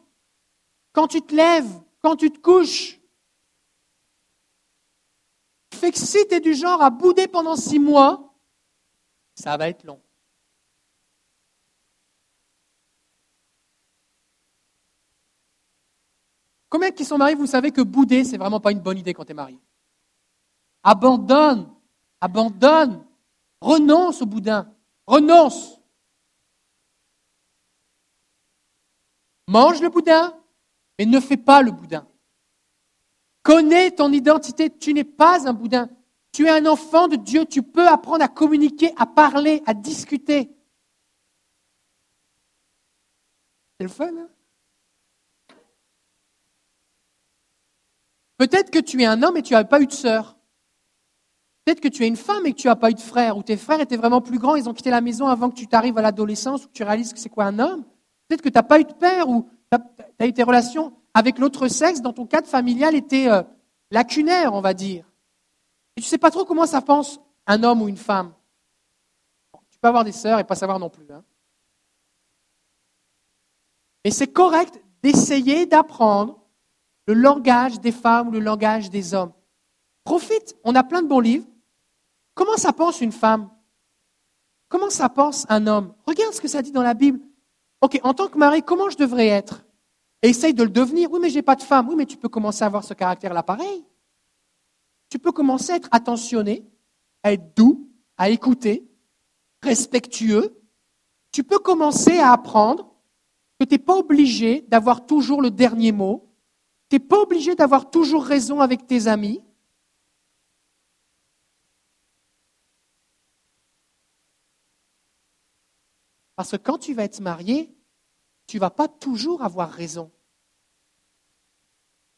quand tu te lèves, quand tu te couches. Fait que si tu es du genre à bouder pendant six mois, ça va être long. Combien qui sont mariés, vous savez que bouder, c'est vraiment pas une bonne idée quand tu es marié? Abandonne, abandonne, renonce au boudin, renonce. Mange le boudin, mais ne fais pas le boudin. Connais ton identité, tu n'es pas un boudin. Tu es un enfant de Dieu, tu peux apprendre à communiquer, à parler, à discuter. C'est le fun, hein? Peut-être que tu es un homme et tu n'as pas eu de sœur. Peut-être que tu es une femme et que tu n'as pas eu de frère, ou tes frères étaient vraiment plus grands, ils ont quitté la maison avant que tu t'arrives à l'adolescence, ou que tu réalises que c'est quoi un homme. Peut-être que tu n'as pas eu de père, ou tu as, eu tes relations avec l'autre sexe, dans ton cadre familial était euh, lacunaire, on va dire. Et tu ne sais pas trop comment ça pense un homme ou une femme. tu peux avoir des sœurs et pas savoir non plus. Hein. Mais c'est correct d'essayer d'apprendre le langage des femmes le langage des hommes. Profite, on a plein de bons livres. Comment ça pense une femme? Comment ça pense un homme? Regarde ce que ça dit dans la Bible. Ok, en tant que mari, comment je devrais être? Essaye de le devenir. Oui, mais j'ai pas de femme. Oui, mais tu peux commencer à avoir ce caractère-là pareil. Tu peux commencer à être attentionné, à être doux, à écouter, respectueux. Tu peux commencer à apprendre que tu n'es pas obligé d'avoir toujours le dernier mot, tu n'es pas obligé d'avoir toujours raison avec tes amis. Parce que quand tu vas être marié, tu ne vas pas toujours avoir raison.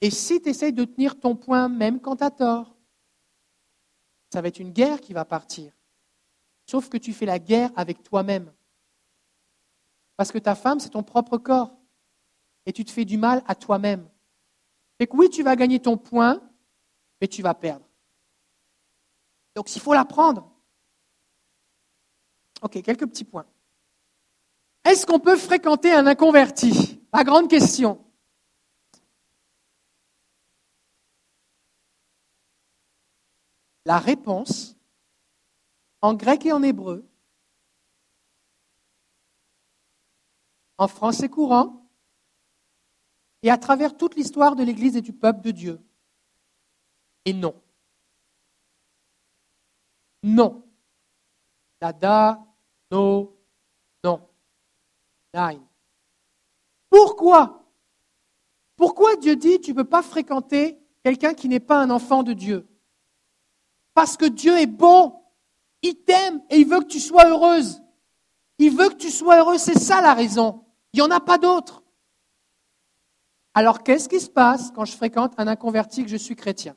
Et si tu essayes de tenir ton point même quand tu as tort, ça va être une guerre qui va partir. Sauf que tu fais la guerre avec toi-même. Parce que ta femme, c'est ton propre corps. Et tu te fais du mal à toi-même. Et que oui, tu vas gagner ton point, mais tu vas perdre. Donc il faut l'apprendre. Ok, quelques petits points. Est-ce qu'on peut fréquenter un inconverti? La grande question. La réponse, en grec et en hébreu, en français courant, et à travers toute l'histoire de l'Église et du peuple de Dieu. Et non. Non. Dada, no, non. Nine. Pourquoi? Pourquoi Dieu dit tu ne peux pas fréquenter quelqu'un qui n'est pas un enfant de Dieu? Parce que Dieu est bon, il t'aime et il veut que tu sois heureuse. Il veut que tu sois heureuse, c'est ça la raison. Il n'y en a pas d'autre. Alors qu'est-ce qui se passe quand je fréquente un inconverti que je suis chrétien?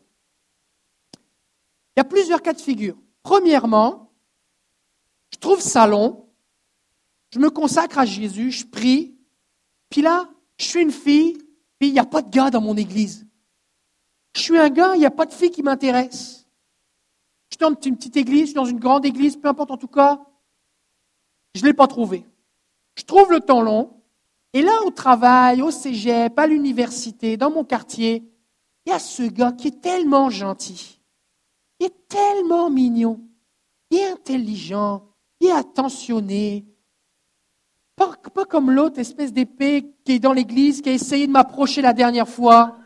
Il y a plusieurs cas de figure. Premièrement, je trouve ça long, je me consacre à Jésus, je prie, puis là, je suis une fille, puis il n'y a pas de gars dans mon église. Je suis un gars, il n'y a pas de fille qui m'intéresse. Je suis dans une petite église, je suis dans une grande église, peu importe en tout cas, je ne l'ai pas trouvé. Je trouve le temps long, et là, au travail, au cégep, à l'université, dans mon quartier, il y a ce gars qui est tellement gentil, qui est tellement mignon, il est intelligent, il est attentionné. Pas, pas comme l'autre espèce d'épée qui est dans l'église, qui a essayé de m'approcher la dernière fois.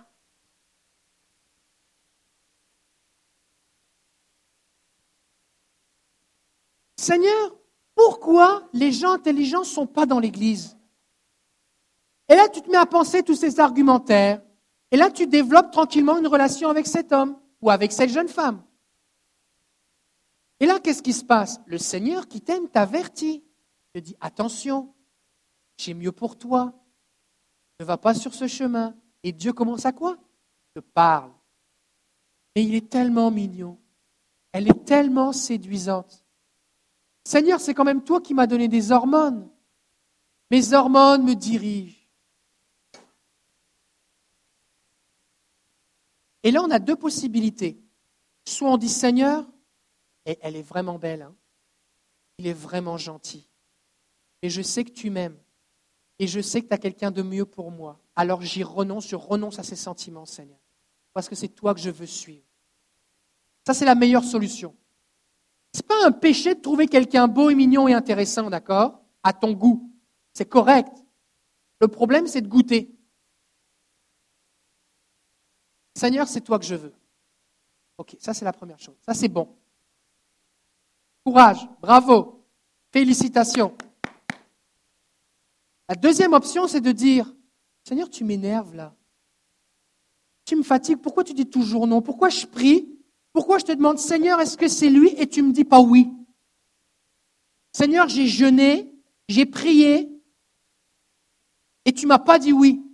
Seigneur, pourquoi les gens intelligents ne sont pas dans l'église? Et là, tu te mets à penser tous ces argumentaires. Et là, tu développes tranquillement une relation avec cet homme ou avec cette jeune femme. Et là, qu'est-ce qui se passe? Le Seigneur qui t'aime t'avertit. Il te dit, attention, j'ai mieux pour toi. Ne va pas sur ce chemin. Et Dieu commence à quoi? Te parle. Et il est tellement mignon. Elle est tellement séduisante. Seigneur, c'est quand même toi qui m'as donné des hormones. Mes hormones me dirigent. Et là, on a deux possibilités. Soit on dit Seigneur, et elle est vraiment belle, hein. il est vraiment gentil, et je sais que tu m'aimes, et je sais que tu as quelqu'un de mieux pour moi. Alors j'y renonce, je renonce à ces sentiments, Seigneur, parce que c'est toi que je veux suivre. Ça, c'est la meilleure solution. Ce n'est pas un péché de trouver quelqu'un beau et mignon et intéressant, d'accord? À ton goût. C'est correct. Le problème, c'est de goûter. Seigneur, c'est toi que je veux. Ok, ça c'est la première chose. Ça c'est bon. Courage, bravo, félicitations. La deuxième option, c'est de dire, Seigneur, tu m'énerves là. Tu me fatigues. Pourquoi tu dis toujours non? Pourquoi je prie? Pourquoi je te demande, Seigneur, est-ce que c'est lui? Et tu me dis pas oui Seigneur, j'ai jeûné, j'ai prié et tu m'as pas dit oui.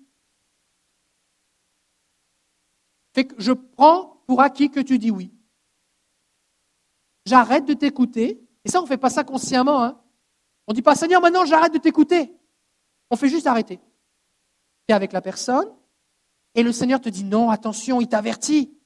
Fait que je prends pour acquis que tu dis oui. J'arrête de t'écouter. Et ça, on ne fait pas ça consciemment. Hein. On ne dit pas, Seigneur, maintenant j'arrête de t'écouter. On fait juste arrêter. Tu es avec la personne et le Seigneur te dit, non, attention, il t'avertit.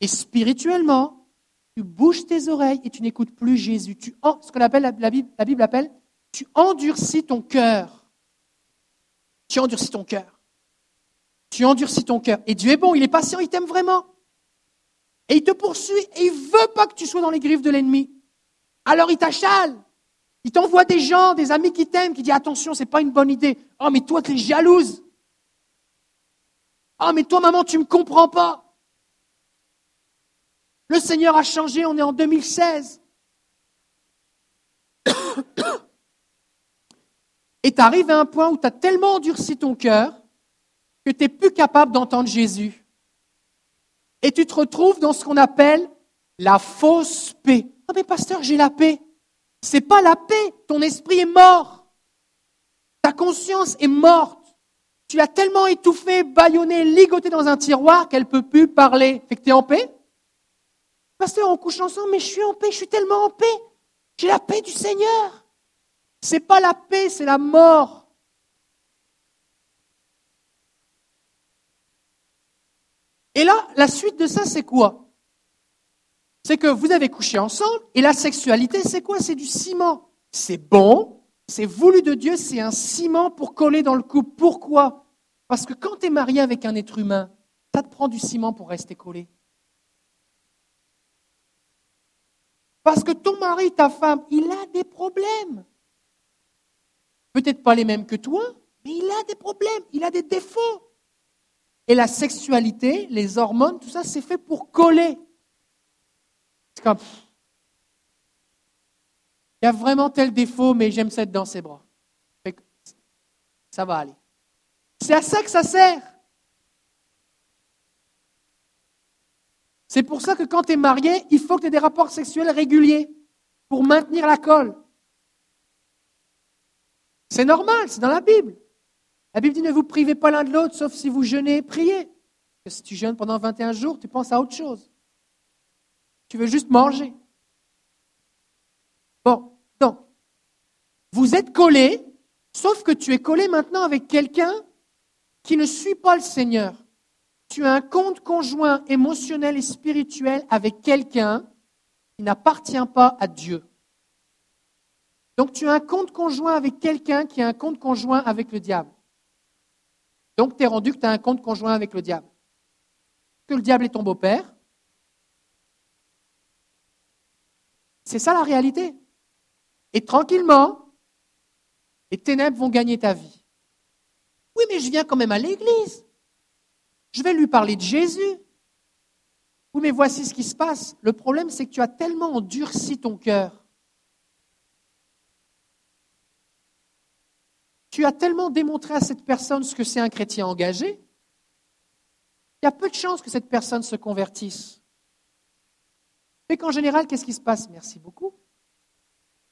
Et spirituellement, tu bouges tes oreilles et tu n'écoutes plus Jésus. Ce qu'on appelle, la Bible, la Bible appelle, tu endurcis ton cœur. Tu endurcis ton cœur tu endurcis ton cœur. Et Dieu est bon, il est patient, il t'aime vraiment. Et il te poursuit et il veut pas que tu sois dans les griffes de l'ennemi. Alors il t'achale. Il t'envoie des gens, des amis qui t'aiment, qui disent attention, c'est pas une bonne idée. Oh, mais toi, tu es jalouse. Oh, mais toi, maman, tu me comprends pas. Le Seigneur a changé, on est en 2016. (coughs) Et tu arrives à un point où tu as tellement endurci ton cœur que tu n'es plus capable d'entendre Jésus. Et tu te retrouves dans ce qu'on appelle la fausse paix. Ah mais pasteur, j'ai la paix. C'est pas la paix, ton esprit est mort. Ta conscience est morte. Tu l'as tellement étouffé, bâillonné, ligoté dans un tiroir qu'elle peut plus parler. Fait que tu es en paix Pasteur, on couche ensemble, mais je suis en paix, je suis tellement en paix. J'ai la paix du Seigneur. C'est pas la paix, c'est la mort. Et là, la suite de ça, c'est quoi? C'est que vous avez couché ensemble, et la sexualité, c'est quoi? C'est du ciment. C'est bon, c'est voulu de Dieu, c'est un ciment pour coller dans le couple. Pourquoi? Parce que quand tu es marié avec un être humain, ça te prend du ciment pour rester collé. Parce que ton mari, ta femme, il a des problèmes. Peut-être pas les mêmes que toi, mais il a des problèmes, il a des défauts. Et la sexualité, les hormones, tout ça, c'est fait pour coller. C'est comme, il y a vraiment tel défaut, mais j'aime ça dans ses bras. Ça va aller. C'est à ça que ça sert. C'est pour ça que quand tu es marié, il faut que tu aies des rapports sexuels réguliers pour maintenir la colle. C'est normal, c'est dans la Bible. La Bible dit ne vous privez pas l'un de l'autre, sauf si vous jeûnez et priez. que si tu jeûnes pendant 21 jours, tu penses à autre chose. Tu veux juste manger. Bon, donc, vous êtes collé, sauf que tu es collé maintenant avec quelqu'un qui ne suit pas le Seigneur. Tu as un compte conjoint émotionnel et spirituel avec quelqu'un qui n'appartient pas à Dieu. Donc tu as un compte conjoint avec quelqu'un qui a un compte conjoint avec le diable. Donc, tu es rendu que tu as un compte conjoint avec le diable. Que le diable est ton beau-père. C'est ça la réalité. Et tranquillement, les ténèbres vont gagner ta vie. Oui, mais je viens quand même à l'église. Je vais lui parler de Jésus. Oui, mais voici ce qui se passe. Le problème, c'est que tu as tellement endurci ton cœur tu as tellement démontré à cette personne ce que c'est un chrétien engagé, il y a peu de chances que cette personne se convertisse. Mais qu'en général, qu'est-ce qui se passe? Merci beaucoup.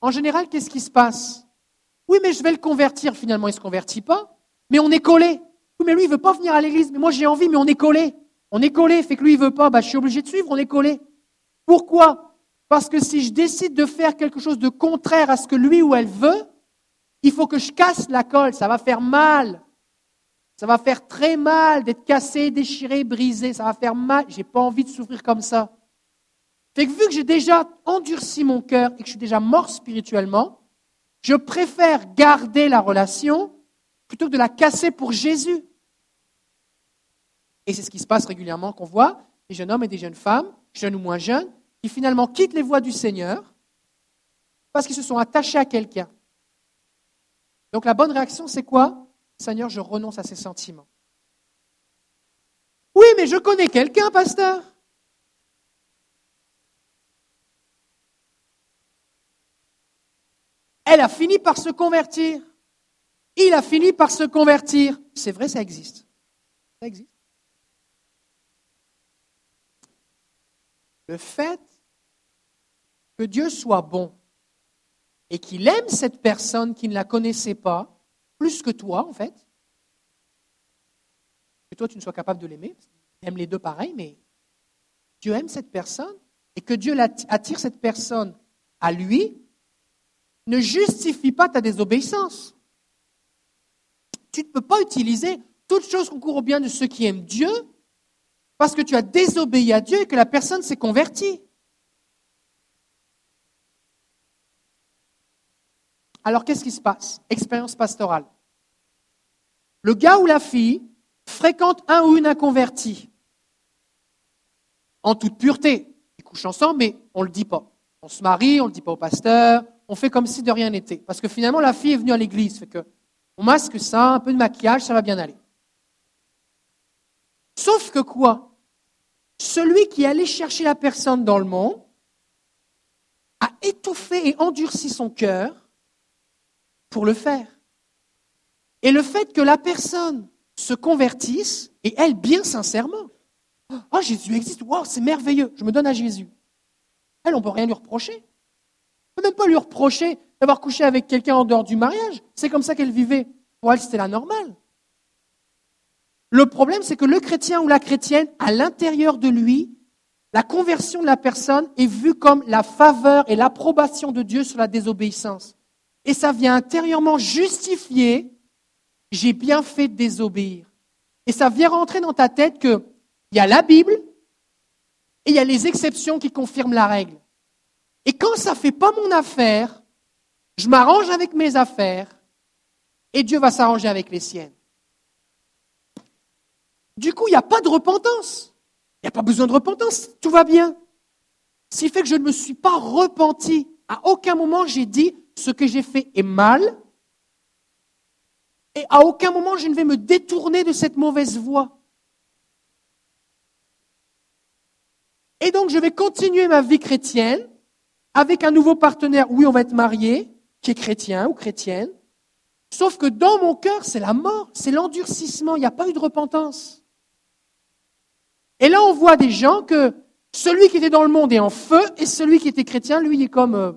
En général, qu'est-ce qui se passe? Oui, mais je vais le convertir. Finalement, il ne se convertit pas. Mais on est collé. Oui, mais lui, il ne veut pas venir à l'église. Mais moi, j'ai envie, mais on est collé. On est collé. Fait que lui, il ne veut pas. Bah, je suis obligé de suivre. On est collé. Pourquoi? Parce que si je décide de faire quelque chose de contraire à ce que lui ou elle veut, il faut que je casse la colle, ça va faire mal. Ça va faire très mal d'être cassé, déchiré, brisé. Ça va faire mal. J'ai pas envie de souffrir comme ça. Vu que j'ai déjà endurci mon cœur et que je suis déjà mort spirituellement, Je préfère garder la relation plutôt que de la casser pour Jésus. Et c'est ce qui se passe régulièrement qu'on voit des jeunes hommes et des jeunes femmes, jeunes ou moins jeunes, qui finalement quittent les voies du Seigneur parce qu'ils se sont attachés à quelqu'un. Donc la bonne réaction, c'est quoi? Seigneur, je renonce à ces sentiments. Oui, mais je connais quelqu'un, pasteur. Elle a fini par se convertir. Il a fini par se convertir. C'est vrai, ça existe. Ça existe. Le fait que Dieu soit bon et qu'il aime cette personne qui ne la connaissait pas, plus que toi en fait, que toi tu ne sois capable de l'aimer, il aime les deux pareils, mais Dieu aime cette personne et que Dieu attire cette personne à lui, ne justifie pas ta désobéissance. Tu ne peux pas utiliser toute chose concourt au bien de ceux qui aiment Dieu parce que tu as désobéi à Dieu et que la personne s'est convertie. Alors qu'est-ce qui se passe? Expérience pastorale. Le gars ou la fille fréquente un ou une inconvertie en toute pureté. Ils couchent ensemble, mais on ne le dit pas. On se marie, on ne le dit pas au pasteur, on fait comme si de rien n'était. Parce que finalement, la fille est venue à l'église, fait que on masque ça, un peu de maquillage, ça va bien aller. Sauf que quoi? Celui qui allait chercher la personne dans le monde a étouffé et endurci son cœur pour le faire. Et le fait que la personne se convertisse, et elle bien sincèrement, oh Jésus existe, c'est merveilleux, je me donne à Jésus. Elle, on ne peut rien lui reprocher. On ne peut même pas lui reprocher d'avoir couché avec quelqu'un en dehors du mariage. C'est comme ça qu'elle vivait. Pour elle, c'était la normale. Le problème, c'est que le chrétien ou la chrétienne, à l'intérieur de lui, la conversion de la personne est vue comme la faveur et l'approbation de Dieu sur la désobéissance. Et ça vient intérieurement justifier, j'ai bien fait de désobéir. Et ça vient rentrer dans ta tête qu'il y a la Bible et il y a les exceptions qui confirment la règle. Et quand ça ne fait pas mon affaire, je m'arrange avec mes affaires et Dieu va s'arranger avec les siennes. Du coup, il n'y a pas de repentance. Il n'y a pas besoin de repentance. Tout va bien. Ce qui fait que je ne me suis pas repenti. À aucun moment j'ai dit ce que j'ai fait est mal. Et à aucun moment je ne vais me détourner de cette mauvaise voie. Et donc je vais continuer ma vie chrétienne avec un nouveau partenaire. Oui, on va être marié, qui est chrétien ou chrétienne. Sauf que dans mon cœur, c'est la mort, c'est l'endurcissement, il n'y a pas eu de repentance. Et là, on voit des gens que celui qui était dans le monde est en feu et celui qui était chrétien, lui, est comme euh,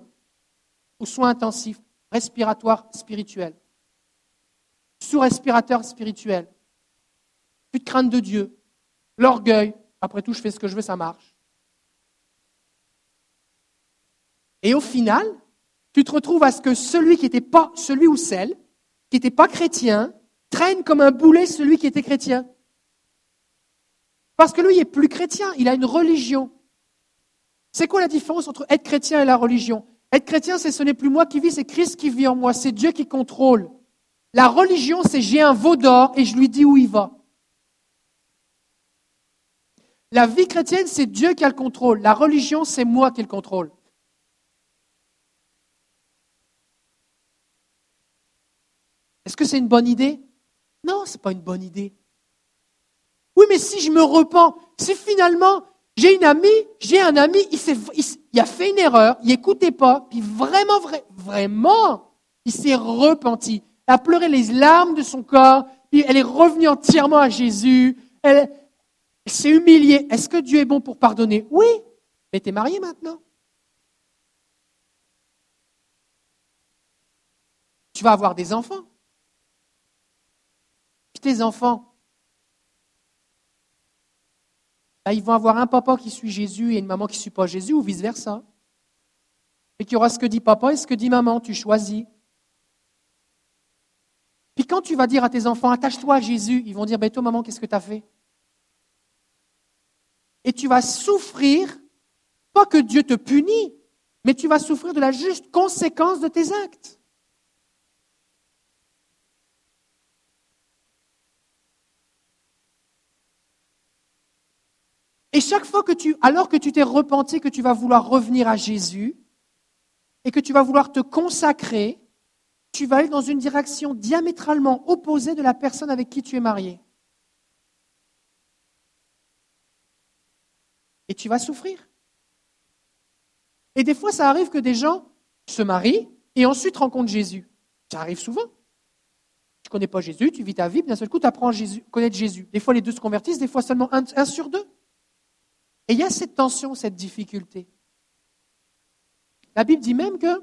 aux soins intensifs, respiratoire spirituel, sous-respirateur spirituel, plus de crainte de Dieu, l'orgueil, après tout, je fais ce que je veux, ça marche. Et au final, tu te retrouves à ce que celui qui n'était pas, celui ou celle, qui n'était pas chrétien, traîne comme un boulet celui qui était chrétien. Parce que lui est plus chrétien, il a une religion. C'est quoi la différence entre être chrétien et la religion? Être chrétien, c'est ce n'est plus moi qui vis, c'est Christ qui vit en moi, c'est Dieu qui contrôle. La religion, c'est j'ai un veau d'or et je lui dis où il va. La vie chrétienne, c'est Dieu qui a le contrôle. La religion, c'est moi qui le contrôle. Est-ce que c'est une bonne idée? Non, ce n'est pas une bonne idée. Oui, mais si je me repens, si finalement j'ai une amie, j'ai un ami, il, a fait une erreur, il n'écoutait pas, puis vraiment, vraiment, il s'est repenti. Elle a pleuré les larmes de son corps, puis elle est revenue entièrement à Jésus, elle, elle s'est humiliée. Est-ce que Dieu est bon pour pardonner? Oui, mais tu es marié maintenant. Tu vas avoir des enfants tes enfants, bah, ils vont avoir un papa qui suit Jésus et une maman qui ne suit pas Jésus, ou vice-versa. Et qu'il y aura ce que dit papa et ce que dit maman, tu choisis. Puis quand tu vas dire à tes enfants, attache-toi à Jésus, ils vont dire, ben maman, qu'est-ce que tu as fait? Et tu vas souffrir, pas que Dieu te punit, mais tu vas souffrir de la juste conséquence de tes actes. Et chaque fois que tu, alors que tu t'es repenti, que tu vas vouloir revenir à Jésus et que tu vas vouloir te consacrer, tu vas aller dans une direction diamétralement opposée de la personne avec qui tu es marié. Et tu vas souffrir. Et des fois, ça arrive que des gens se marient et ensuite rencontrent Jésus. Ça arrive souvent. Tu ne connais pas Jésus, tu vis ta vie, d'un seul coup, tu apprends à connaître Jésus. Des fois, les deux se convertissent, des fois seulement un sur deux. Et il y a cette tension, cette difficulté. La Bible dit même que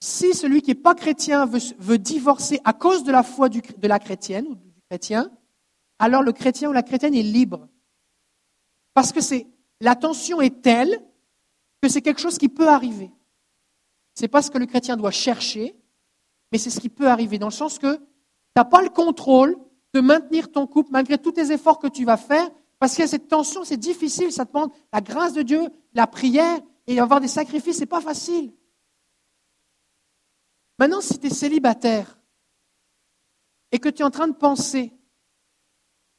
si celui qui n'est pas chrétien veut, divorcer à cause de la foi de la chrétienne ou du chrétien, alors le chrétien ou la chrétienne est libre. Parce que la tension est telle que c'est quelque chose qui peut arriver. Ce n'est pas ce que le chrétien doit chercher, mais c'est ce qui peut arriver, dans le sens que tu n'as pas le contrôle de maintenir ton couple malgré tous tes efforts que tu vas faire, parce qu'il y a cette tension, c'est difficile, ça demande la grâce de Dieu, la prière et avoir des sacrifices, c'est pas facile. Maintenant, si tu es célibataire et que tu es en train de penser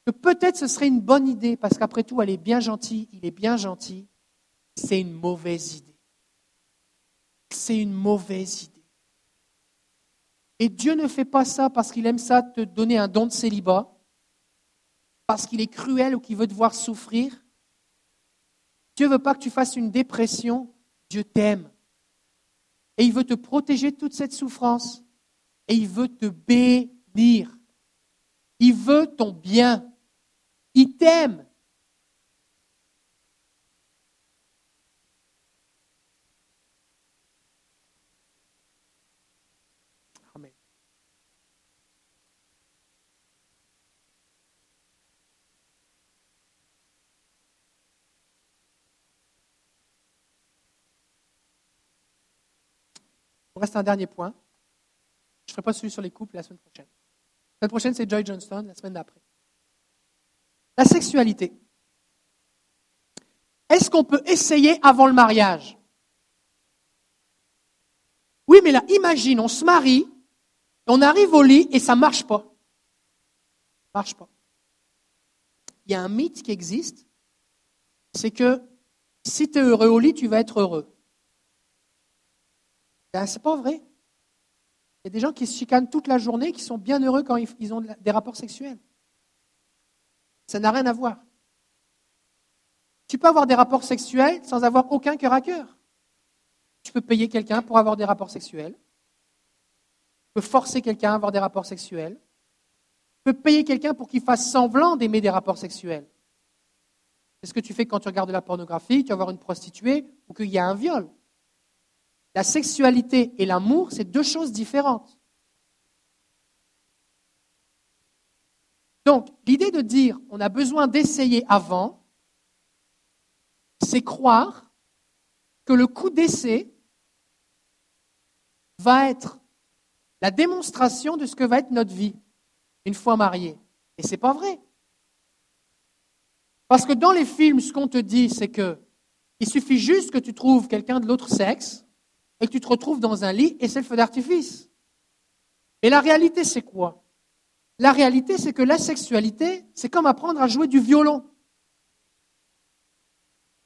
que peut-être ce serait une bonne idée, parce qu'après tout, elle est bien gentille, il est bien gentil, c'est une mauvaise idée. C'est une mauvaise idée. Et Dieu ne fait pas ça parce qu'il aime ça te donner un don de célibat parce qu'il est cruel ou qu'il veut te voir souffrir. Dieu ne veut pas que tu fasses une dépression. Dieu t'aime. Et il veut te protéger de toute cette souffrance. Et il veut te bénir. Il veut ton bien. Il t'aime. Reste un dernier point. Je ne ferai pas celui sur les couples la semaine prochaine. La semaine prochaine, c'est Joy Johnston, la semaine d'après. La sexualité. Est-ce qu'on peut essayer avant le mariage? Oui, mais là, imagine, on se marie, on arrive au lit et ça ne marche pas. Marche pas. Il y a un mythe qui existe, c'est que si tu es heureux au lit, tu vas être heureux. Ben, c'est pas vrai. Il y a des gens qui se chicanent toute la journée, qui sont bien heureux quand ils ont des rapports sexuels. Ça n'a rien à voir. Tu peux avoir des rapports sexuels sans avoir aucun cœur à cœur. Tu peux payer quelqu'un pour avoir des rapports sexuels. Tu peux forcer quelqu'un à avoir des rapports sexuels. Tu peux payer quelqu'un pour qu'il fasse semblant d'aimer des rapports sexuels. C'est ce que tu fais quand tu regardes de la pornographie, tu vas voir une prostituée ou qu'il y a un viol. La sexualité et l'amour, c'est deux choses différentes. Donc, l'idée de dire on a besoin d'essayer avant, c'est croire que le coup d'essai va être la démonstration de ce que va être notre vie une fois mariée. Et ce n'est pas vrai. Parce que dans les films, ce qu'on te dit, c'est que il suffit juste que tu trouves quelqu'un de l'autre sexe et que tu te retrouves dans un lit et c'est le feu d'artifice. Et la réalité, c'est quoi? La réalité, c'est que la sexualité, c'est comme apprendre à jouer du violon.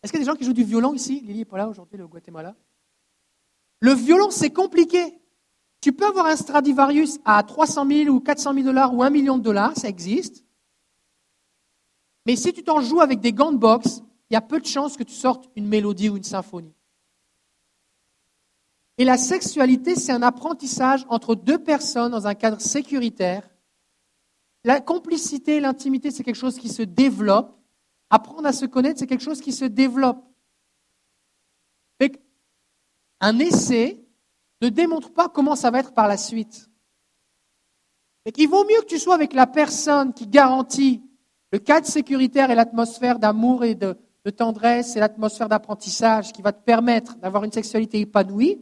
Est-ce qu'il y a des gens qui jouent du violon ici? Lily n'est pas là aujourd'hui, le Guatemala. Le violon, c'est compliqué. Tu peux avoir un Stradivarius à 300 000 ou 400 000 dollars ou 1 million de dollars, ça existe. Mais si tu t'en joues avec des gants de boxe, il y a peu de chances que tu sortes une mélodie ou une symphonie. Et la sexualité, c'est un apprentissage entre deux personnes dans un cadre sécuritaire. La complicité, l'intimité, c'est quelque chose qui se développe. Apprendre à se connaître, c'est quelque chose qui se développe. un essai ne démontre pas comment ça va être par la suite. Il vaut mieux que tu sois avec la personne qui garantit le cadre sécuritaire et l'atmosphère d'amour et de tendresse et l'atmosphère d'apprentissage qui va te permettre d'avoir une sexualité épanouie,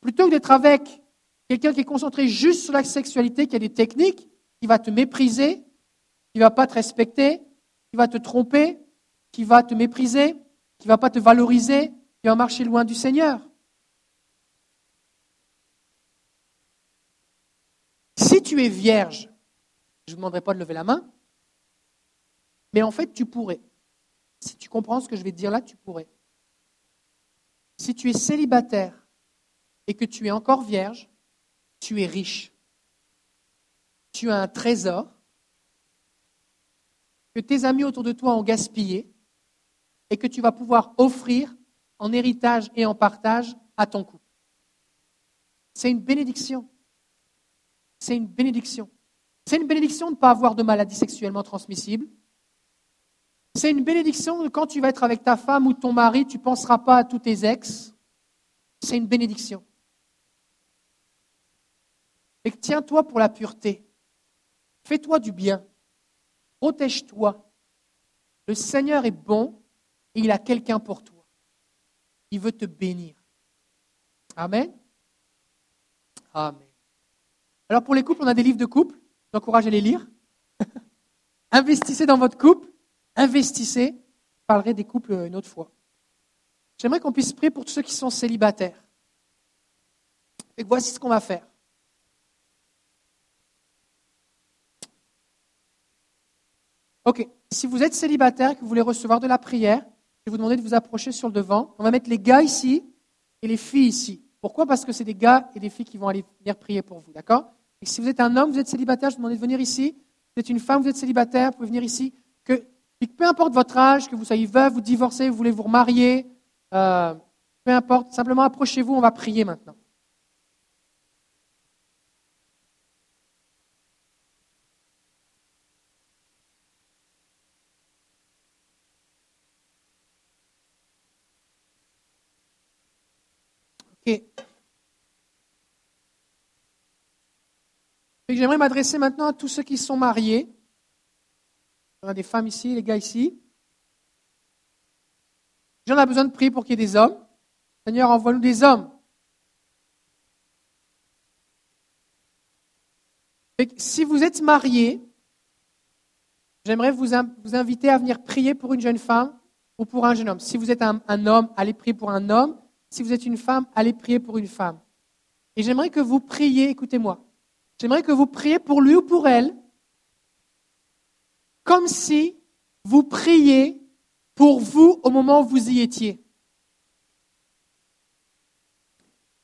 Plutôt que d'être avec quelqu'un qui est concentré juste sur la sexualité, qui a des techniques, qui va te mépriser, qui ne va pas te respecter, qui va te tromper, qui va te mépriser, qui ne va pas te valoriser, qui va marcher loin du Seigneur. Si tu es vierge, je ne vous demanderai pas de lever la main, Mais en fait, tu pourrais. Si tu comprends ce que je vais te dire là, tu pourrais. Si tu es célibataire et que tu es encore vierge, tu es riche. Tu as un trésor que tes amis autour de toi ont gaspillé et que tu vas pouvoir offrir en héritage et en partage à ton couple. C'est une bénédiction. C'est une bénédiction. C'est une bénédiction de ne pas avoir de maladie sexuellement transmissible. C'est une bénédiction de quand tu vas être avec ta femme ou ton mari, tu ne penseras pas à tous tes ex. C'est une bénédiction. Et tiens-toi pour la pureté. Fais-toi du bien. Protège-toi. Le Seigneur est bon et il a quelqu'un pour toi. Il veut te bénir. Amen. Amen. Alors pour les couples, on a des livres de couple. J'encourage à les lire. (laughs) Investissez dans votre couple. Investissez. Je parlerai des couples une autre fois. J'aimerais qu'on puisse prier pour tous ceux qui sont célibataires. Et voici ce qu'on va faire. Ok, si vous êtes célibataire et que vous voulez recevoir de la prière, je vais vous demander de vous approcher sur le devant. On va mettre les gars ici et les filles ici. Pourquoi? Parce que c'est des gars et des filles qui vont aller venir prier pour vous, d'accord? Et si vous êtes un homme, vous êtes célibataire, je vous demande de venir ici. Si vous êtes une femme, vous êtes célibataire, vous pouvez venir ici. Peu importe votre âge, que vous soyez veuve, vous divorcez, vous voulez vous remarier, euh, peu importe, simplement approchez-vous, on va prier maintenant. J'aimerais m'adresser maintenant à tous ceux qui sont mariés. Il y a des femmes ici, les gars ici. J'en ai besoin de prier pour qu'il y ait des hommes. Seigneur, envoie-nous des hommes. si vous êtes marié, j'aimerais vous, inviter à venir prier pour une jeune femme ou pour un jeune homme. Si vous êtes un homme, allez prier pour un homme. Si vous êtes une femme, allez prier pour une femme. Et j'aimerais que vous priez, écoutez-moi, j'aimerais que vous priez pour lui ou pour elle, comme si vous priez pour vous au moment où vous y étiez.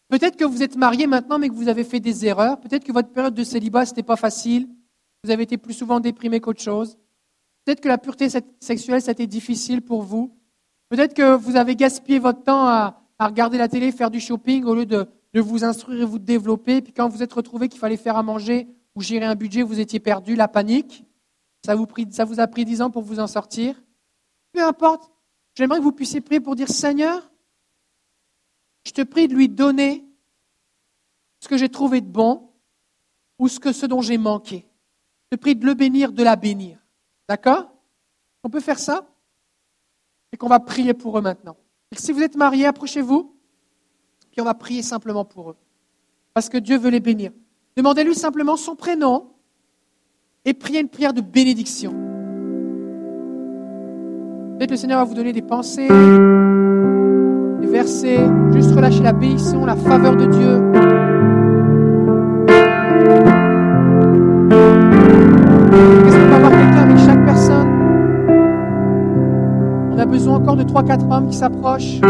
Peut-être que vous êtes marié maintenant, mais que vous avez fait des erreurs. Peut-être que votre période de célibat, ce n'était pas facile. Vous avez été plus souvent déprimé qu'autre chose. Peut-être que la pureté sexuelle, ça a été difficile pour vous. Peut-être que vous avez gaspillé votre temps à, à regarder la télé, faire du shopping au lieu de, vous instruire et vous développer. Puis quand vous êtes retrouvé qu'il fallait faire à manger ou gérer un budget, vous étiez perdu, la panique. Ça vous, a pris dix ans pour vous en sortir. Peu importe. J'aimerais que vous puissiez prier pour dire Seigneur, je te prie de lui donner ce que j'ai trouvé de bon ou ce, que, ce dont j'ai manqué. Je te prie de le bénir, de la bénir. D'accord? On peut faire ça? Et qu'on va prier pour eux maintenant. Si vous êtes mariés, approchez-vous, puis on va prier simplement pour eux. Parce que Dieu veut les bénir. Demandez-lui simplement son prénom et priez une prière de bénédiction. Peut-être le Seigneur va vous donner des pensées, des versets, juste relâcher la bénédiction, la faveur de Dieu. besoin encore de 3-4 hommes qui s'approchent.